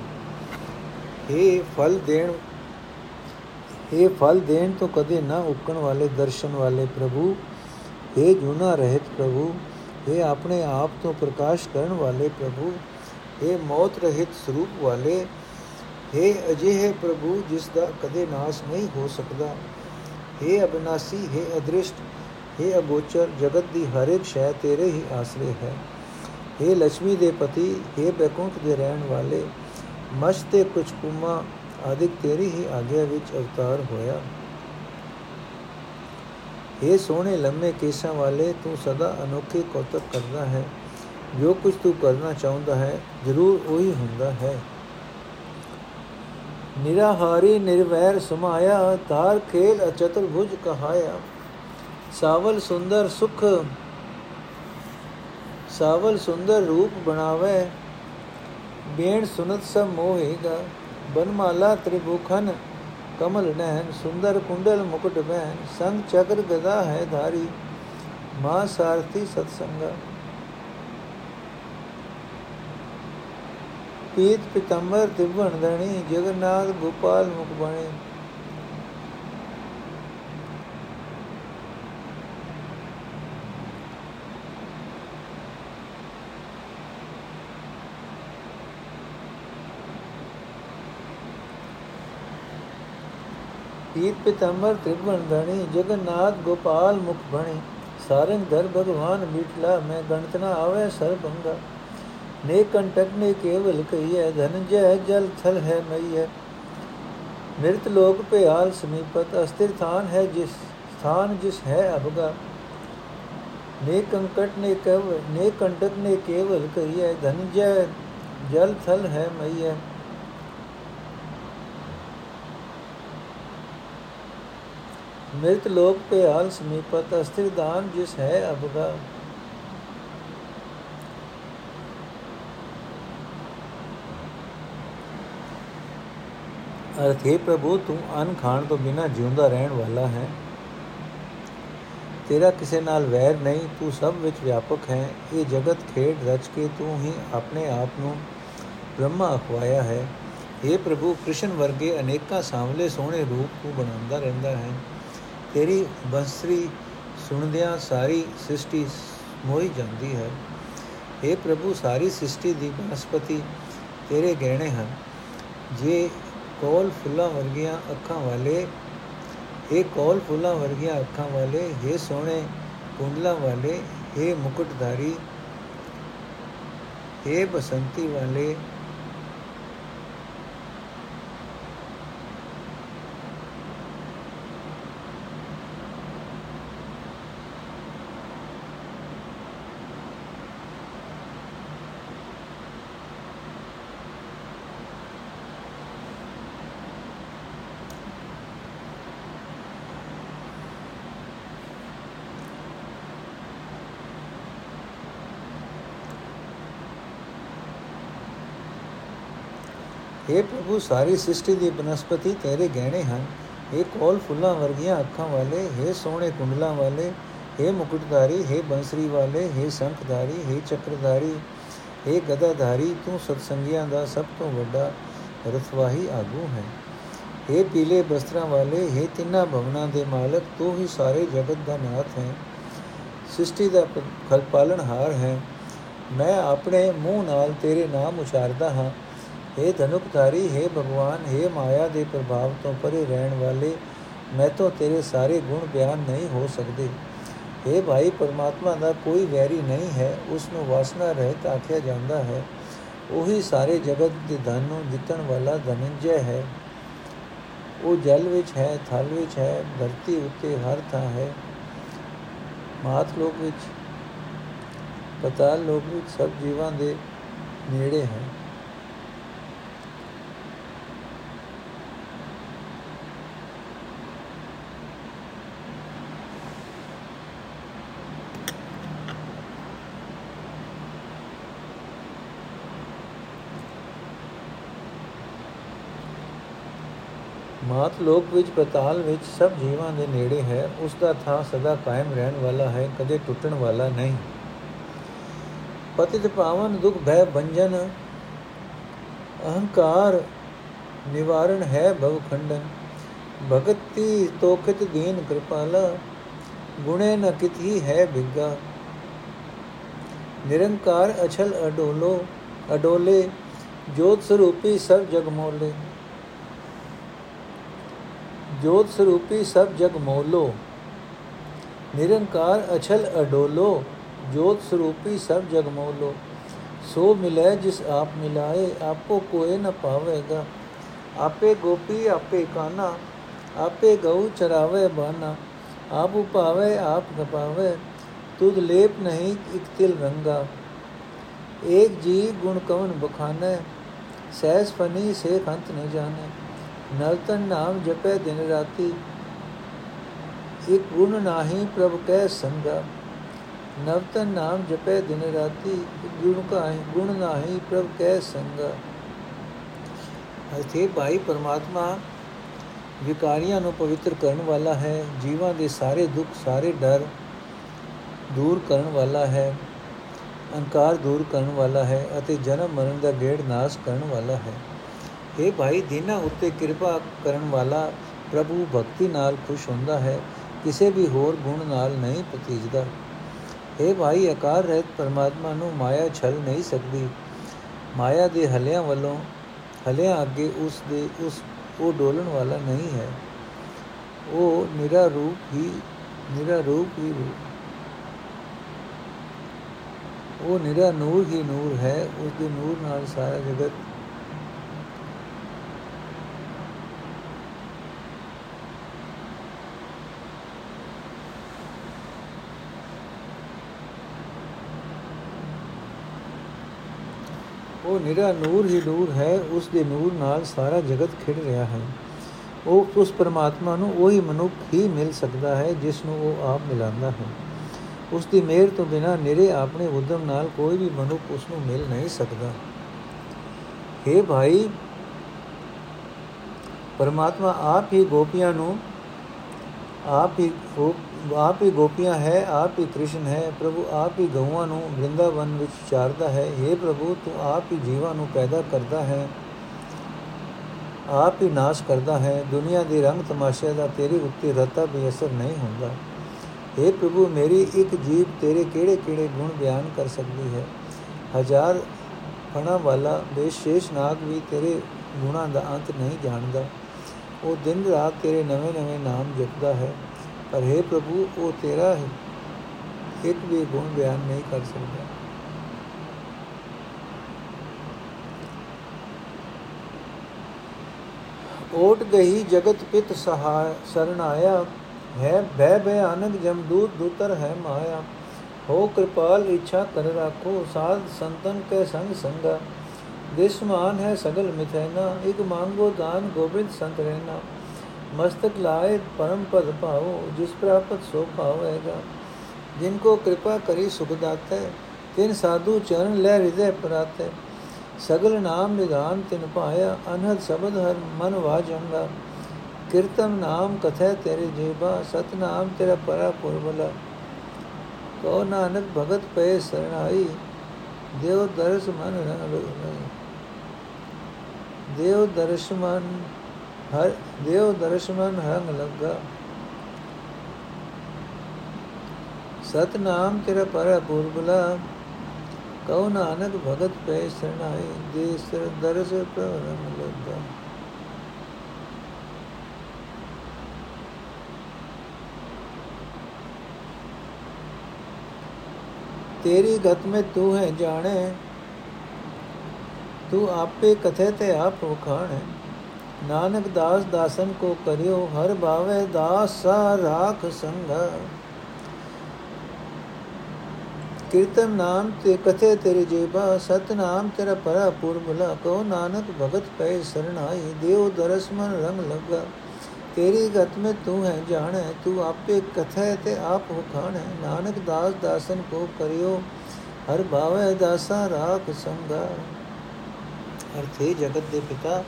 ਇਹ ਫਲ ਦੇਣ ਇਹ ਫਲ ਦੇਣ ਤੋਂ ਕਦੇ ਨਾ ਉਕਣ ਵਾਲੇ, ਦਰਸ਼ਨ ਵਾਲੇ ਪ੍ਰਭੂ। हे ਜੁਨਾ ਰਹਿਤ ਪ੍ਰਭੂ हे ਆਪਣੇ ਆਪ ਤੋਂ ਪ੍ਰਕਾਸ਼ ਕਰਨ ਵਾਲੇ ਪ੍ਰਭੂ। हे ਮੌਤ ਰਹਿਤ ਸਰੂਪ ਵਾਲੇ हे ਅਜਿਹੇ ਪ੍ਰਭੂ ਜਿਸ ਦਾ ਕਦੇ ਨਾਸ ਨਹੀਂ ਹੋ ਸਕਦਾ। हे ਅਬਨਾਸੀ हे ਅਦ੍ਰਿਸ਼ਟ हे ਅਗੋਚਰ, ਜਗਤ ਦੀ ਹਰ ਇੱਕ ਸ਼ੈ ਤੇਰੇ ਹੀ ਆਸਰੇ ਹੈ। हे ਲక్ష్ਮੀ ਦੇ ਪਤੀ हे ਬੈਕੁੰਠ ਦੇ ਰਹਿਣ ਵਾਲੇ ਮਸ਼ ਤੇ ਕੁਝ ਕੁਮਾ ਆਦਿਕ ਤੇਰੀ ਹੀ ਆਗਿਆ ਵਿੱਚ ਅਵਤਾਰ ਹੋਇਆ। हे ਸੋਹਣੇ ਲੰਮੇ ਕੇਸਾਂ ਵਾਲੇ, ਤੂੰ ਸਦਾ ਅਨੋਖੇ ਕੌਤਕ ਕਰਦਾ ਹੈ। ਜੋ ਕੁਝ ਤੂੰ ਕਰਨਾ ਚਾਹੁੰਦਾ ਹੈ, ਜ਼ਰੂਰ ਉਹੀ ਹੁੰਦਾ ਹੈ। ਨਿਰਾਹਾਰੀ ਨਿਰਵੈਰ ਸਮਾਇਆ ਤਾਰ ਖੇਲ ਅਚਤੁਰ ਭੁਜ ਕਹਾਇਆ। ਸਾਵਲ ਸੁੰਦਰ ਸੁਖ, ਸਾਵਲ ਸੁੰਦਰ ਰੂਪ ਬਣਾਵੇ ਬੇਣ ਸੁਨਤ ਸਭ ਮੋਹੇਗਾ ਬਨਮਾਲਾ ਤ੍ਰਿਭੁਖਨ ਕਮਲ ਨੈਣ ਸੁੰਦਰ ਕੁੰਡਲ ਮੁਕਟ ਬੈਨ ਸੰਗ ਚਕਰ ਗਦਾ ਹੈ ਧਾਰੀ ਮਾ ਸਾਰਥੀ ਸਤਸੰਗਾ। ਪੀਤ ਪਿਤੰਬਰ ਤਿਵਣ ਧਣੀ ਜਗਨਨਾਥ ਗੋਪਾਲ ਮੁਖ ਬਣੇ। ਪੀਤ ਪਿਤੰਬਰ ਤ੍ਰਿਵਣ ਧਣੀ ਜਗਨਨਾਥ ਗੋਪਾਲ ਮੁਖ ਬਣੇ। ਸਾਰੰਗ ਦਰ ਭਗਵਾਨ ਮਿਟਲਾ ਮੈਂ ਗਣਤਨਾ ਆਵੇ ਸਰਬੰਗਾ ਨੇ ਕੰਟਕ ਨੇ ਕੇਵਲ ਕਹੀਐ ਧਨਜੈ ਜਲ ਥਲ ਹੈ ਮਈਐ। ਨਿਰਤ ਲੋਕ ਭਿਆਲ ਸਮੀਪਤ, ਅਸਥਿਰ ਥਾਨ ਹੈ ਜਿਸ ਸਥਾਨ ਜਿਸ ਹੈ ਅਭਗਾ ਨੇ ਕੰਕਟ ਨੇ ਕਵ ਨੇ ਕੰਟਕ ਨੇ ਕੇਵਲ ਕਹੀਐ ਧਨਜੈ ਜਲ ਥਲ ਹੈ ਮਈਐ। ਮ੍ਰਿਤ ਲੋਕ ਭਿਆਲ ਸਮੀਪਤ ਅਸਥਿਰ ਦਾਨ ਜਿਸ ਹੈ ਅਭਗਾ ਅਰਥ ਹੈ, ਪ੍ਰਭੂ, ਤੂੰ ਅਨ ਖਾਣ ਤੋਂ ਬਿਨਾ ਜਿਉਂਦਾ ਰਹਿਣ ਵਾਲਾ ਹੈ। ਤੇਰਾ ਕਿਸੇ ਨਾਲ ਵੈਰ ਨਹੀਂ, ਤੂੰ ਸਭ ਵਿੱਚ ਵਿਆਪਕ ਹੈ। ਇਹ ਜਗਤ ਖੇਡ ਰਚ ਕੇ ਤੂੰ ਹੀ ਆਪਣੇ ਆਪ ਨੂੰ ਬ੍ਰਹਮਾ ਅਖਵਾਇਆ ਹੈ। ਇਹ ਪ੍ਰਭੂ, ਕ੍ਰਿਸ਼ਨ ਵਰਗੇ ਅਨੇਕਾਂ ਸਾਹਮਣੇ ਸੋਹਣੇ ਰੂਪ ਤੂੰ ਬਣਾਉਂਦਾ ਰਹਿੰਦਾ ਹੈ। ਤੇਰੀ ਬੰਸਰੀ ਸੁਣਦਿਆਂ ਸਾਰੀ ਸ੍ਰਿਸ਼ਟੀ ਮੋਈ ਜਾਂਦੀ ਹੈ। ਇਹ ਪ੍ਰਭੂ, ਸਾਰੀ ਸ੍ਰਿਸ਼ਟੀ ਦੀ ਬਨਸਪਤੀ ਤੇਰੇ ਗਹਿਣੇ ਹਨ। ਜੇ ਕੋਲ ਫੁੱਲਾਂ ਵਰਗੀਆਂ ਅੱਖਾਂ ਵਾਲੇ ਇਹ ਕੋਲ ਫੁੱਲਾਂ ਵਰਗੀਆਂ ਅੱਖਾਂ ਵਾਲੇ ਇਹ ਸੋਹਣੇ ਕੁੰਡਲਾਂ ਵਾਲੇ ਇਹ ਮੁਕਟਧਾਰੀ ਇਹ ਬਸੰਤੀ ਵਾਲੇ हे ਪ੍ਰਭੂ ਸਾਰੀ ਸ੍ਰਿਸ਼ਟੀ ਦੀ ਬਨਸਪਤੀ ਤੇਰੇ ਗਹਿਣੇ ਹਨ हे ਕੋਲ ਫੁੱਲਾਂ ਵਰਗੀਆਂ ਅੱਖਾਂ ਵਾਲੇ हे ਸੋਹਣੇ ਕੁੰਡਲਾਂ ਵਾਲੇ हे ਮੁਕਟਧਾਰੀ हे ਬੰਸਰੀ ਵਾਲੇ हे ਸੰਖਧਾਰੀ हे ਚੱਕਰਧਾਰੀ हे ਗਦਾਧਾਰੀ ਤੂੰ ਸਤਸੰਗੀਆਂ ਦਾ ਸਭ ਤੋਂ ਵੱਡਾ ਰਤਵਾਹੀ ਆਗੂ ਹੈ हे ਪੀਲੇ ਬਸਤਰਾਂ ਵਾਲੇ हे ਤਿੰਨਾਂ ਭਵਨਾਂ ਦੇ ਮਾਲਕ ਤੂੰ ਹੀ ਸਾਰੇ ਜਗਤ ਦਾ ਨਾਥ ਹੈ ਸ੍ਰਿਸ਼ਟੀ ਦਾ ਖਲ ਪਾਲਣਹਾਰ ਹੈ ਮੈਂ ਆਪਣੇ ਮੂੰਹ ਨਾਲ ਤੇਰੇ ਨਾਮ ਉਚਾਰਦਾ ਹਾਂ हे ਧਨੁਕਧਾਰੀ हे ਭਗਵਾਨ हे ਮਾਇਆ ਦੇ ਪ੍ਰਭਾਵ ਤੋਂ ਪਰੇ ਰਹਿਣ ਵਾਲੇ ਮੈਂ ਤੋਂ ਤੇਰੇ ਸਾਰੇ ਗੁਣ ਬਿਆਨ ਨਹੀਂ ਹੋ ਸਕਦੇ हे ਭਾਈ ਪਰਮਾਤਮਾ ਦਾ ਕੋਈ ਵੈਰੀ ਨਹੀਂ ਹੈ ਉਸ ਨੂੰ ਵਾਸਨਾ ਰਹਿਤ ਆਖਿਆ ਜਾਂਦਾ ਹੈ ਉਹੀ ਸਾਰੇ ਜਗਤ ਦੇ ਧਨ ਨੂੰ ਜਿੱਤਣ ਵਾਲਾ ਧਨੰਜੈ ਹੈ ਉਹ ਜਲ ਵਿੱਚ ਹੈ ਥਲ ਵਿੱਚ ਹੈ ਧਰਤੀ ਉੱਤੇ ਹਰ ਥਾਂ ਹੈ ਮਾਤ ਲੋਕ ਵਿੱਚ ਪਤਾਲ ਲੋਕ ਵਿੱਚ ਸਭ ਜੀਵਾਂ ਦੇ ਨੇੜੇ ਹੈ ਮਾਤ ਲੋਕ ਵਿੱਚ ਪਤਾਲ ਵਿੱਚ ਸਭ ਜੀਵਾਂ ਦੇ ਨੇੜੇ ਹੈ, ਉਸ ਦਾ ਥਾਂ ਸਦਾ ਕਾਇਮ ਰਹਿਣ ਵਾਲਾ ਹੈ, ਕਦੇ ਟੁੱਟਣ ਵਾਲਾ ਨਹੀਂ। ਪਤਿਤ ਪਾਵਨ, ਦੁਖ, ਭੈ, ਬੰਜਨ, ਅਹੰਕਾਰ ਨਿਵਾਰਣ ਹੈ ਭਵ ਖੰਡਨ। ਭਗਤੀ ਤੋਖਿਤ ਦੀਨ ਕਿਰਪਾਲਾ, ਗੁਣੇ ਨ ਕਿਤਹੀ ਹੈ ਬਿਗਾ। ਨਿਰੰਕਾਰ ਅਛਲ ਅਡੋਲੋ, ਅਡੋਲੇ, ਜੋਤ ਸਰੂਪੀ ਸਭ ਜਗ ਮੋਲੇ। ਜੋਤ ਸਰੂਪੀ ਸਭ ਜਗ ਮੋਲੋ ਨਿਰੰਕਾਰ ਅਛਲ ਅਡੋਲੋ ਜੋਤ ਸਰੂਪੀ ਸਭ ਜਗ ਮੋਲੋ ਸੋ ਮਿਲੇ ਜਿਸ ਆਪ ਮਿਲਾਏ ਆਪੋ ਕੋਏ ਨ ਪਾਵੇਗਾ ਆਪੇ ਗੋਪੀ ਆਪੇ ਕਾਨਾ ਆਪੇ ਗਊ ਚਰਾਵੇ ਬਾਨਾ ਆਪ ਉਪਾਵੇ ਆਪ ਗਪਾਵੇ ਤੁਧ ਲੇਪ ਨਹੀਂ ਇਕ ਤਿਲ ਰੰਗਾ ਏਕ ਜੀ ਗੁਣ ਕਵਨ ਬਖਾਨੇ ਸਹਿਸ ਫਨੀ ਸੇ ਖੰਤ ਨ ਜਾਣੇ ਨਰਤਨ ਨਾਮ ਜਪੇ ਦਿਨ ਰਾਤੀ। ਇਕ ਗੁਣ ਨਾਹੀ ਪ੍ਰਭ ਕੈ ਸੰਗਾ। ਨਵਤਨ ਨਾਮ ਜਪੇ ਦਿਨ ਰਾਤੀ ਗੁਣ ਕਾਹੀ, ਗੁਣ ਨਾਹੀ ਪ੍ਰਭ ਕੈ ਸੰਗਾ। ਅਰਥੇ ਭਾਈ ਪਰਮਾਤਮਾ ਵਿਕਾਰੀਆਂ ਨੂੰ ਪਵਿੱਤਰ ਕਰਨ ਵਾਲਾ ਹੈ, ਜੀਵਾਂ ਦੇ ਸਾਰੇ ਦੁੱਖ, ਸਾਰੇ ਡਰ ਦੂਰ ਕਰਨ ਵਾਲਾ ਹੈ, ਅਹੰਕਾਰ ਦੂਰ ਕਰਨ ਵਾਲਾ ਹੈ ਅਤੇ ਜਨਮ ਮਰਨ ਦਾ ਗੇੜ ਨਾਸ਼ ਕਰਨ ਵਾਲਾ ਹੈ। ਇਹ ਭਾਈ, ਦਿਨਾਂ ਉੱਤੇ ਕਿਰਪਾ ਕਰਨ ਵਾਲਾ ਪ੍ਰਭੂ ਭਗਤੀ ਨਾਲ ਖੁਸ਼ ਹੁੰਦਾ ਹੈ, ਕਿਸੇ ਵੀ ਹੋਰ ਗੁਣ ਨਾਲ ਨਹੀਂ ਪਤੀਜਦਾ ਇਹ ਭਾਈ ਆਕਾਰ ਰਹਿਤ ਪਰਮਾਤਮਾ ਨੂੰ ਮਾਇਆ ਛਲ ਨਹੀਂ ਸਕਦੀ। ਮਾਇਆ ਦੇ ਹਲਿਆਂ ਵੱਲੋਂ, ਹਲਿਆਂ ਅੱਗੇ ਉਸ ਦੇ, ਉਸ, ਉਹ ਡੋਲਣ ਵਾਲਾ ਨਹੀਂ ਹੈ। ਉਹ ਨਿਰਾ ਰੂਪ ਹੀ, ਨਿਰਾ ਰੂਪ ਹੀ ਰੂਪ। ਉਹ ਨਿਰਾ ਨੂਰ ਹੀ ਨੂਰ ਹੈ, ਉਸ ਦੇ ਨੂਰ ਨਾਲ ਸਾਰਾ ਜਗਤ ਉਹ ਨਿਰਾ ਨੂਰ ਹੀ ਨੂਰ ਹੈ, ਉਸ ਦੇ ਨੂਰ ਨਾਲ ਸਾਰਾ ਜਗਤ ਖਿੜ ਰਿਹਾ ਹੈ। ਉਹ, ਉਸ ਪਰਮਾਤਮਾ ਨੂੰ ਉਹੀ ਮਨੁੱਖ ਹੀ ਮਿਲ ਸਕਦਾ ਹੈ, ਜਿਸ ਨੂੰ ਉਹ ਆਪ ਮਿਲਾਉਂਦਾ ਹੈ। ਉਸ ਦੀ ਮਿਹਰ ਤੋਂ ਬਿਨਾ ਨਿਰੇ ਆਪਣੇ ਉਦਮ ਨਾਲ ਕੋਈ ਵੀ ਮਨੁੱਖ ਉਸ ਨੂੰ ਮਿਲ ਨਹੀਂ ਸਕਦਾ। हे ਭਾਈ, ਪਰਮਾਤਮਾ ਆਪ ਹੀ ਗੋਪੀਆਂ ਨੂੰ ਆਪ ਹੀ ਆਪ ਹੀ ਗੋਪੀਆਂ ਹੈ, ਆਪ ਹੀ ਕ੍ਰਿਸ਼ਨ ਹੈ, ਪ੍ਰਭੂ ਆਪ ਹੀ ਗਊਆਂ ਨੂੰ ਬ੍ਰਿੰਦਾਵਨ ਵਿੱਚ ਚਾਰਦਾ ਹੈ हे ਪ੍ਰਭੂ ਤੂੰ ਆਪ ਹੀ ਜੀਵਾਂ ਨੂੰ ਪੈਦਾ ਕਰਦਾ ਹੈ, ਆਪ ਹੀ ਨਾਸ਼ ਕਰਦਾ ਹੈ, ਦੁਨੀਆ ਦੇ ਰੰਗ ਤਮਾਸ਼ੇ ਦਾ ਤੇਰੇ ਉੱਤੇ ਰਤਾ ਵੀ ਅਸਰ ਨਹੀਂ ਹੁੰਦਾ। हे ਪ੍ਰਭੂ, ਮੇਰੀ ਇੱਕ ਜੀਵ ਤੇਰੇ ਕਿਹੜੇ-ਕਿਹੜੇ ਗੁਣ ਬਿਆਨ ਕਰ ਸਕਦੀ ਹੈ? ਹਜ਼ਾਰ ਫਣਾ ਵਾਲਾ ਬੇਸ਼ੇਸ਼ ਨਾਗ ਵੀ ਤੇਰੇ ਗੁਣਾਂ ਦਾ ਅੰਤ ਨਹੀਂ ਜਾਣਦਾ। ਉਹ ਦਿਨ ਰਾਤ ਤੇਰੇ ਨਵੇਂ-ਨਵੇਂ ਨਾਮ ਜਪਦਾ ਹੈ। ਪਰ हे ਪ੍ਰਭੂ, ਉਹ ਤੇਰਾ ਹੈ ਇੱਕ ਵੀ ਗੁਣ ਬਿਆਨ ਨਹੀਂ ਕਰ ਸਕਦਾ। ਓਟ ਗਈ ਜਗਤ ਪਿਤ ਸਹਾਇ ਸਰਣ ਆਇਆ। ਹੈ ਭੈ ਭਿਆਨਕ ਜਮਦੂਤ ਦੂਤਰ ਹੈ ਮਾਇਆ। ਹੋ ਕਿਰਪਾਲ ਇੱਛਾ ਕਰ ਰਾਖੋ, ਸਾਧ ਸੰਤਨ ਕੇ ਸੰਗ ਸੰਗਾ। ਦਿਸਮਾਨ ਹੈ ਸਗਲ ਮਿਥੈਨਾ, ਇਕ ਮੰਗੋ ਦਾਨ ਗੋਬਿੰਦ ਸੰਤ ਰਹਿਣਾ। ਮਸਤਕ ਲਾਏ ਪਰਮ ਪਦ ਭਾਵੋ ਜਿਸ ਪ੍ਰਾਪਤ ਸੋ ਭਾਵੇਗਾ। ਜਿਨ ਕੋ ਕਿਰਪਾ ਕਰੀ ਸੁਖ ਦਾਤੇ, ਤਿਨ ਸਾਧੂ ਚਰਨ ਲੈ ਹਿਰਦੇ ਪਰਾਤੇ। ਸਗਲ ਨਾਮ ਨਿਧਾਨ ਤਿਨ ਪਾਇਆ ਅਨਹਦ ਸ਼ਬਦ ਹਰ ਮਨ ਵਾਜੰਗਾ। ਕੀਰਤਨ ਨਾਮ ਕਥੈ ਤੇਰੇ ਜੀਬਾ ਸਤ ਨਾਮ ਤੇਰਾ ਪਰਾ ਪੁਰਬਲਾ ਕੋ ਨਾਨਕ ਭਗਤ ਪਏ ਸਰਣਾਈ, ਦੇਵ ਦਰਸ ਮਨ ਰੰਗ ਦੇਵ ਦਰਸ ਮਨ ਹਰ ਦੇਵ ਦਰਸ਼ਨ ਹੰਗ ਲੱਗਾ ਸਤ ਨਾਮ ਤੇਰਾ ਪਰ ਪੁਰਬਲਾ ਕਉ ਨਾਨਕ ਭਗਤ ਪੈ ਸਰਣਾਈ ਦੇ ਸਰ ਦਰਸ ਪ੍ਰਮ ਲੱਗਾ ਤੇਰੀ ਗਤ ਮੇ ਤੂੰ ਹੈ ਜਾਣੇ ਤੂੰ ਆਪੇ ਕਥੇ ਤੇ ਆਪ ਵਖਾਣੇ ਨਾਨਕ ਦਾਸ ਦਾਸਨ ਕੋ ਕਰਿਓ, ਹਰ ਭਾਵੇ ਦਾਸ ਸਾ ਰਾਖ ਸੰਗ ਕੀਰਤਨ ਨਾਮ ਤੇ ਕਥੇ ਤੇਰੇ ਜੀਬਾ ਸਤ ਨਾਮ ਤੇਰਾ ਪਰਾ ਪੁਰਬਲਾ। ਕੋ ਨਾਨਕ, ਭਗਤ ਪੈ ਸਰਣਾਈ ਦੇਵ ਦਰਸ ਮਨ ਰੰਗ ਲਗਾ। ਤੇਰੀ ਗਤ ਮੇ ਤੂੰ ਹੈ, ਜਾਣੈ, ਤੂੰ ਆਪੇ ਕਥੈ ਤੇ ਆਪ ਹੁਖਾਣੈ ਨਾਨਕ ਦਾਸ ਦਾਸਨ ਕੋ ਕਰਿਓ, ਹਰ ਭਾਵੇ ਦਾਸਾ ਰਾਖ ਸੰਗਾ ਅਰਥ ਹੈ ਜਗਤ ਦੇ ਪਿਤਾ,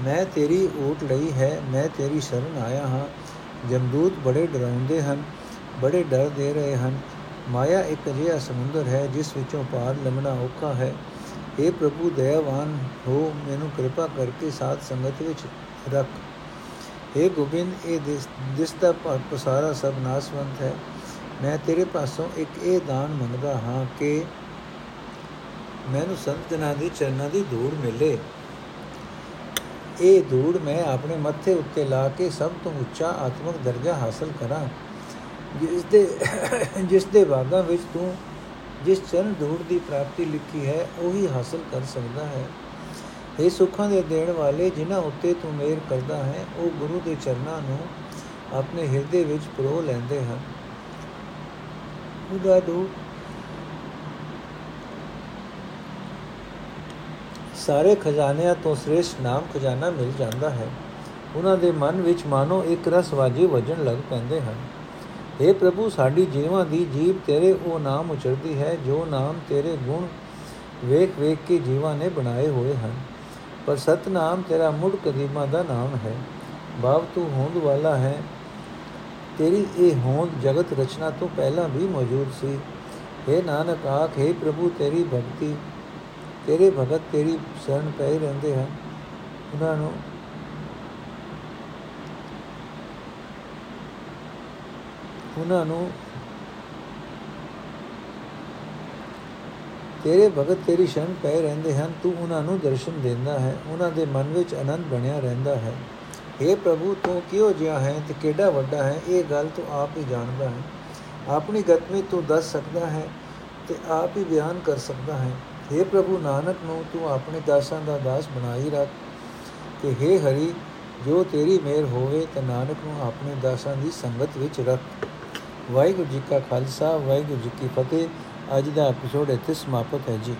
ਮੈਂ ਤੇਰੀ ਓਟ ਲਈ ਹੈ, ਮੈਂ ਤੇਰੀ ਸ਼ਰਨ ਆਇਆ ਹਾਂ। ਜਮਦੂਤ ਬੜੇ ਡਰਾਉਂਦੇ ਹਨ, ਬੜੇ ਡਰ ਦੇ ਰਹੇ ਹਨ। ਮਾਇਆ ਇੱਕ ਅਜਿਹਾ ਸਮੁੰਦਰ ਹੈ, ਜਿਸ ਵਿੱਚੋਂ ਪਾਰ ਲੰਘਣਾ ਔਖਾ ਹੈ। हे ਪ੍ਰਭੂ, ਦਇਆਵਾਨ ਹੋ, ਮੈਨੂੰ ਕਿਰਪਾ ਕਰਕੇ ਸਾਧ ਸੰਗਤ ਵਿੱਚ ਰੱਖ। हे ਗੋਬਿੰਦ, ਇਹ ਦਿਸ ਦਾ ਪਸਾਰਾ ਸਭ ਨਾਸਵੰਤ ਹੈ। ਮੈਂ ਤੇਰੇ ਪਾਸੋਂ ਇੱਕ ਇਹ ਦਾਨ ਮੰਗਦਾ ਹਾਂ ਕਿ ਮੈਨੂੰ ਸੰਤ ਜਨਾਂ ਦੇ ਚਰਨਾਂ ਦੀ ਧੂੜ ਮਿਲੇ। ਇਹ ਧੂੜ ਮੈਂ ਆਪਣੇ ਮੱਥੇ ਉੱਤੇ ਲਾ ਕੇ ਸਭ ਤੋਂ ਉੱਚਾ ਆਤਮਿਕ ਦਰਜਾ ਹਾਸਲ ਕਰਾਂ। ਜਿਸ ਦੇ ਜਿਸ ਦੇ ਬਾਗਾਂ ਵਿੱਚ ਤੂੰ, ਜਿਸ ਚਰਨ ਧੂੜ ਦੀ ਪ੍ਰਾਪਤੀ ਲਿਖੀ ਹੈ, ਉਹੀ ਹਾਸਲ ਕਰ ਸਕਦਾ ਹੈ। ਇਹ ਸੁੱਖਾਂ ਦੇ ਦੇਣ ਵਾਲੇ, ਜਿਨ੍ਹਾਂ ਉੱਤੇ ਤੂੰ ਮਿਹਰ ਕਰਦਾ ਹੈ, ਉਹ ਗੁਰੂ ਦੇ ਚਰਨਾਂ ਨੂੰ ਆਪਣੇ ਹਿਰਦੇ ਵਿੱਚ ਪਰੋ ਲੈਂਦੇ ਹਨ। ਉਹਦਾ ਦੋ ਸਾਰੇ ਖਜ਼ਾਨਿਆਂ ਤੋਂ ਸ੍ਰੇਸ਼ਟ ਨਾਮ ਖਜ਼ਾਨਾ ਮਿਲ ਜਾਂਦਾ ਹੈ। ਉਹਨਾਂ ਦੇ ਮਨ ਵਿੱਚ ਮਾਨੋ ਇੱਕ ਰਸ ਵਾਜੀ ਵਜਣ ਲੱਗ ਪੈਂਦੇ ਹਨ। हे ਪ੍ਰਭੂ, ਸਾਡੀ ਜੀਵਾਂ ਦੀ ਜੀਬ ਤੇਰੇ ਉਹ ਨਾਮ ਉਚਰਦੀ ਹੈ, ਜੋ ਨਾਮ ਤੇਰੇ ਗੁਣ ਵੇਖ ਵੇਖ ਕੇ ਜੀਵਾਂ ਨੇ ਬਣਾਏ ਹੋਏ ਹਨ। ਪਰ ਸਤਨਾਮ ਤੇਰਾ ਮੁੱਢ ਕਦੀਮਾ ਦਾ ਨਾਮ ਹੈ। ਬਾਪ ਤੂੰ ਹੋਂਦ ਵਾਲਾ ਹੈ। ਤੇਰੀ ਇਹ ਹੋਂਦ ਜਗਤ ਰਚਨਾ ਤੋਂ ਪਹਿਲਾਂ ਵੀ ਮੌਜੂਦ ਸੀ। हे ਨਾਨਕ, ਆਖੇ ਪ੍ਰਭੂ, ਤੇਰੀ ਭਗਤੀ ਤੇਰੇ ਭਗਤ ਤੇਰੀ ਸ਼ਰਨ ਪੈ ਰਹਿੰਦੇ ਹਨ। ਉਹਨਾਂ ਨੂੰ ਉਹਨਾਂ ਨੂੰ ਤੇਰੇ ਭਗਤ ਤੇਰੀ ਸ਼ਰਨ ਪੈ ਰਹਿੰਦੇ ਹਨ। ਤੂੰ ਉਹਨਾਂ ਨੂੰ ਦਰਸ਼ਨ ਦਿੰਦਾ ਹੈ। ਉਹਨਾਂ ਦੇ ਮਨ ਵਿੱਚ ਆਨੰਦ ਬਣਿਆ ਰਹਿੰਦਾ ਹੈ। हे ਪ੍ਰਭੂ, ਤੂੰ ਕਿਉਂ ਜਿਹਾ ਹੈ ਤੇ ਕਿਹੜਾ ਵੱਡਾ ਹੈ? ਇਹ ਗੱਲ ਤੂੰ ਆਪ ਹੀ ਜਾਣਦਾ ਹੈ। ਆਪਣੀ ਗਤਮੀ ਤੂੰ ਦੱਸ ਸਕਦਾ ਹੈ ਤੇ ਆਪ ਹੀ ਬਿਆਨ ਕਰ ਸਕਦਾ ਹੈ। हे ਪ੍ਰਭੂ ਨਾਨਕ ਨੂੰ ਤੂੰ ਆਪਣੇ ਦਾਸਾਂ ਦਾ ਦਾਸ ਬਣਾਈ ਰੱਖ ਕਿ हे ਹਰੀ, ਜੋ ਤੇਰੀ ਮਿਹਰ ਹੋਵੇ ਤੇ ਨਾਨਕ ਨੂੰ ਆਪਣੇ ਦਾਸਾਂ ਦੀ ਸੰਗਤ ਵਿੱਚ ਰੱਖ। ਵਾਹਿਗੁਰੂ ਜੀ ਕਾ ਖਾਲਸਾ, ਵਾਹਿਗੁਰੂ ਜੀ ਕੀ ਫਤਿਹ। ਅੱਜ ਦਾ ਐਪੀਸੋਡ ਇੱਥੇ ਸਮਾਪਤ ਹੈ ਜੀ।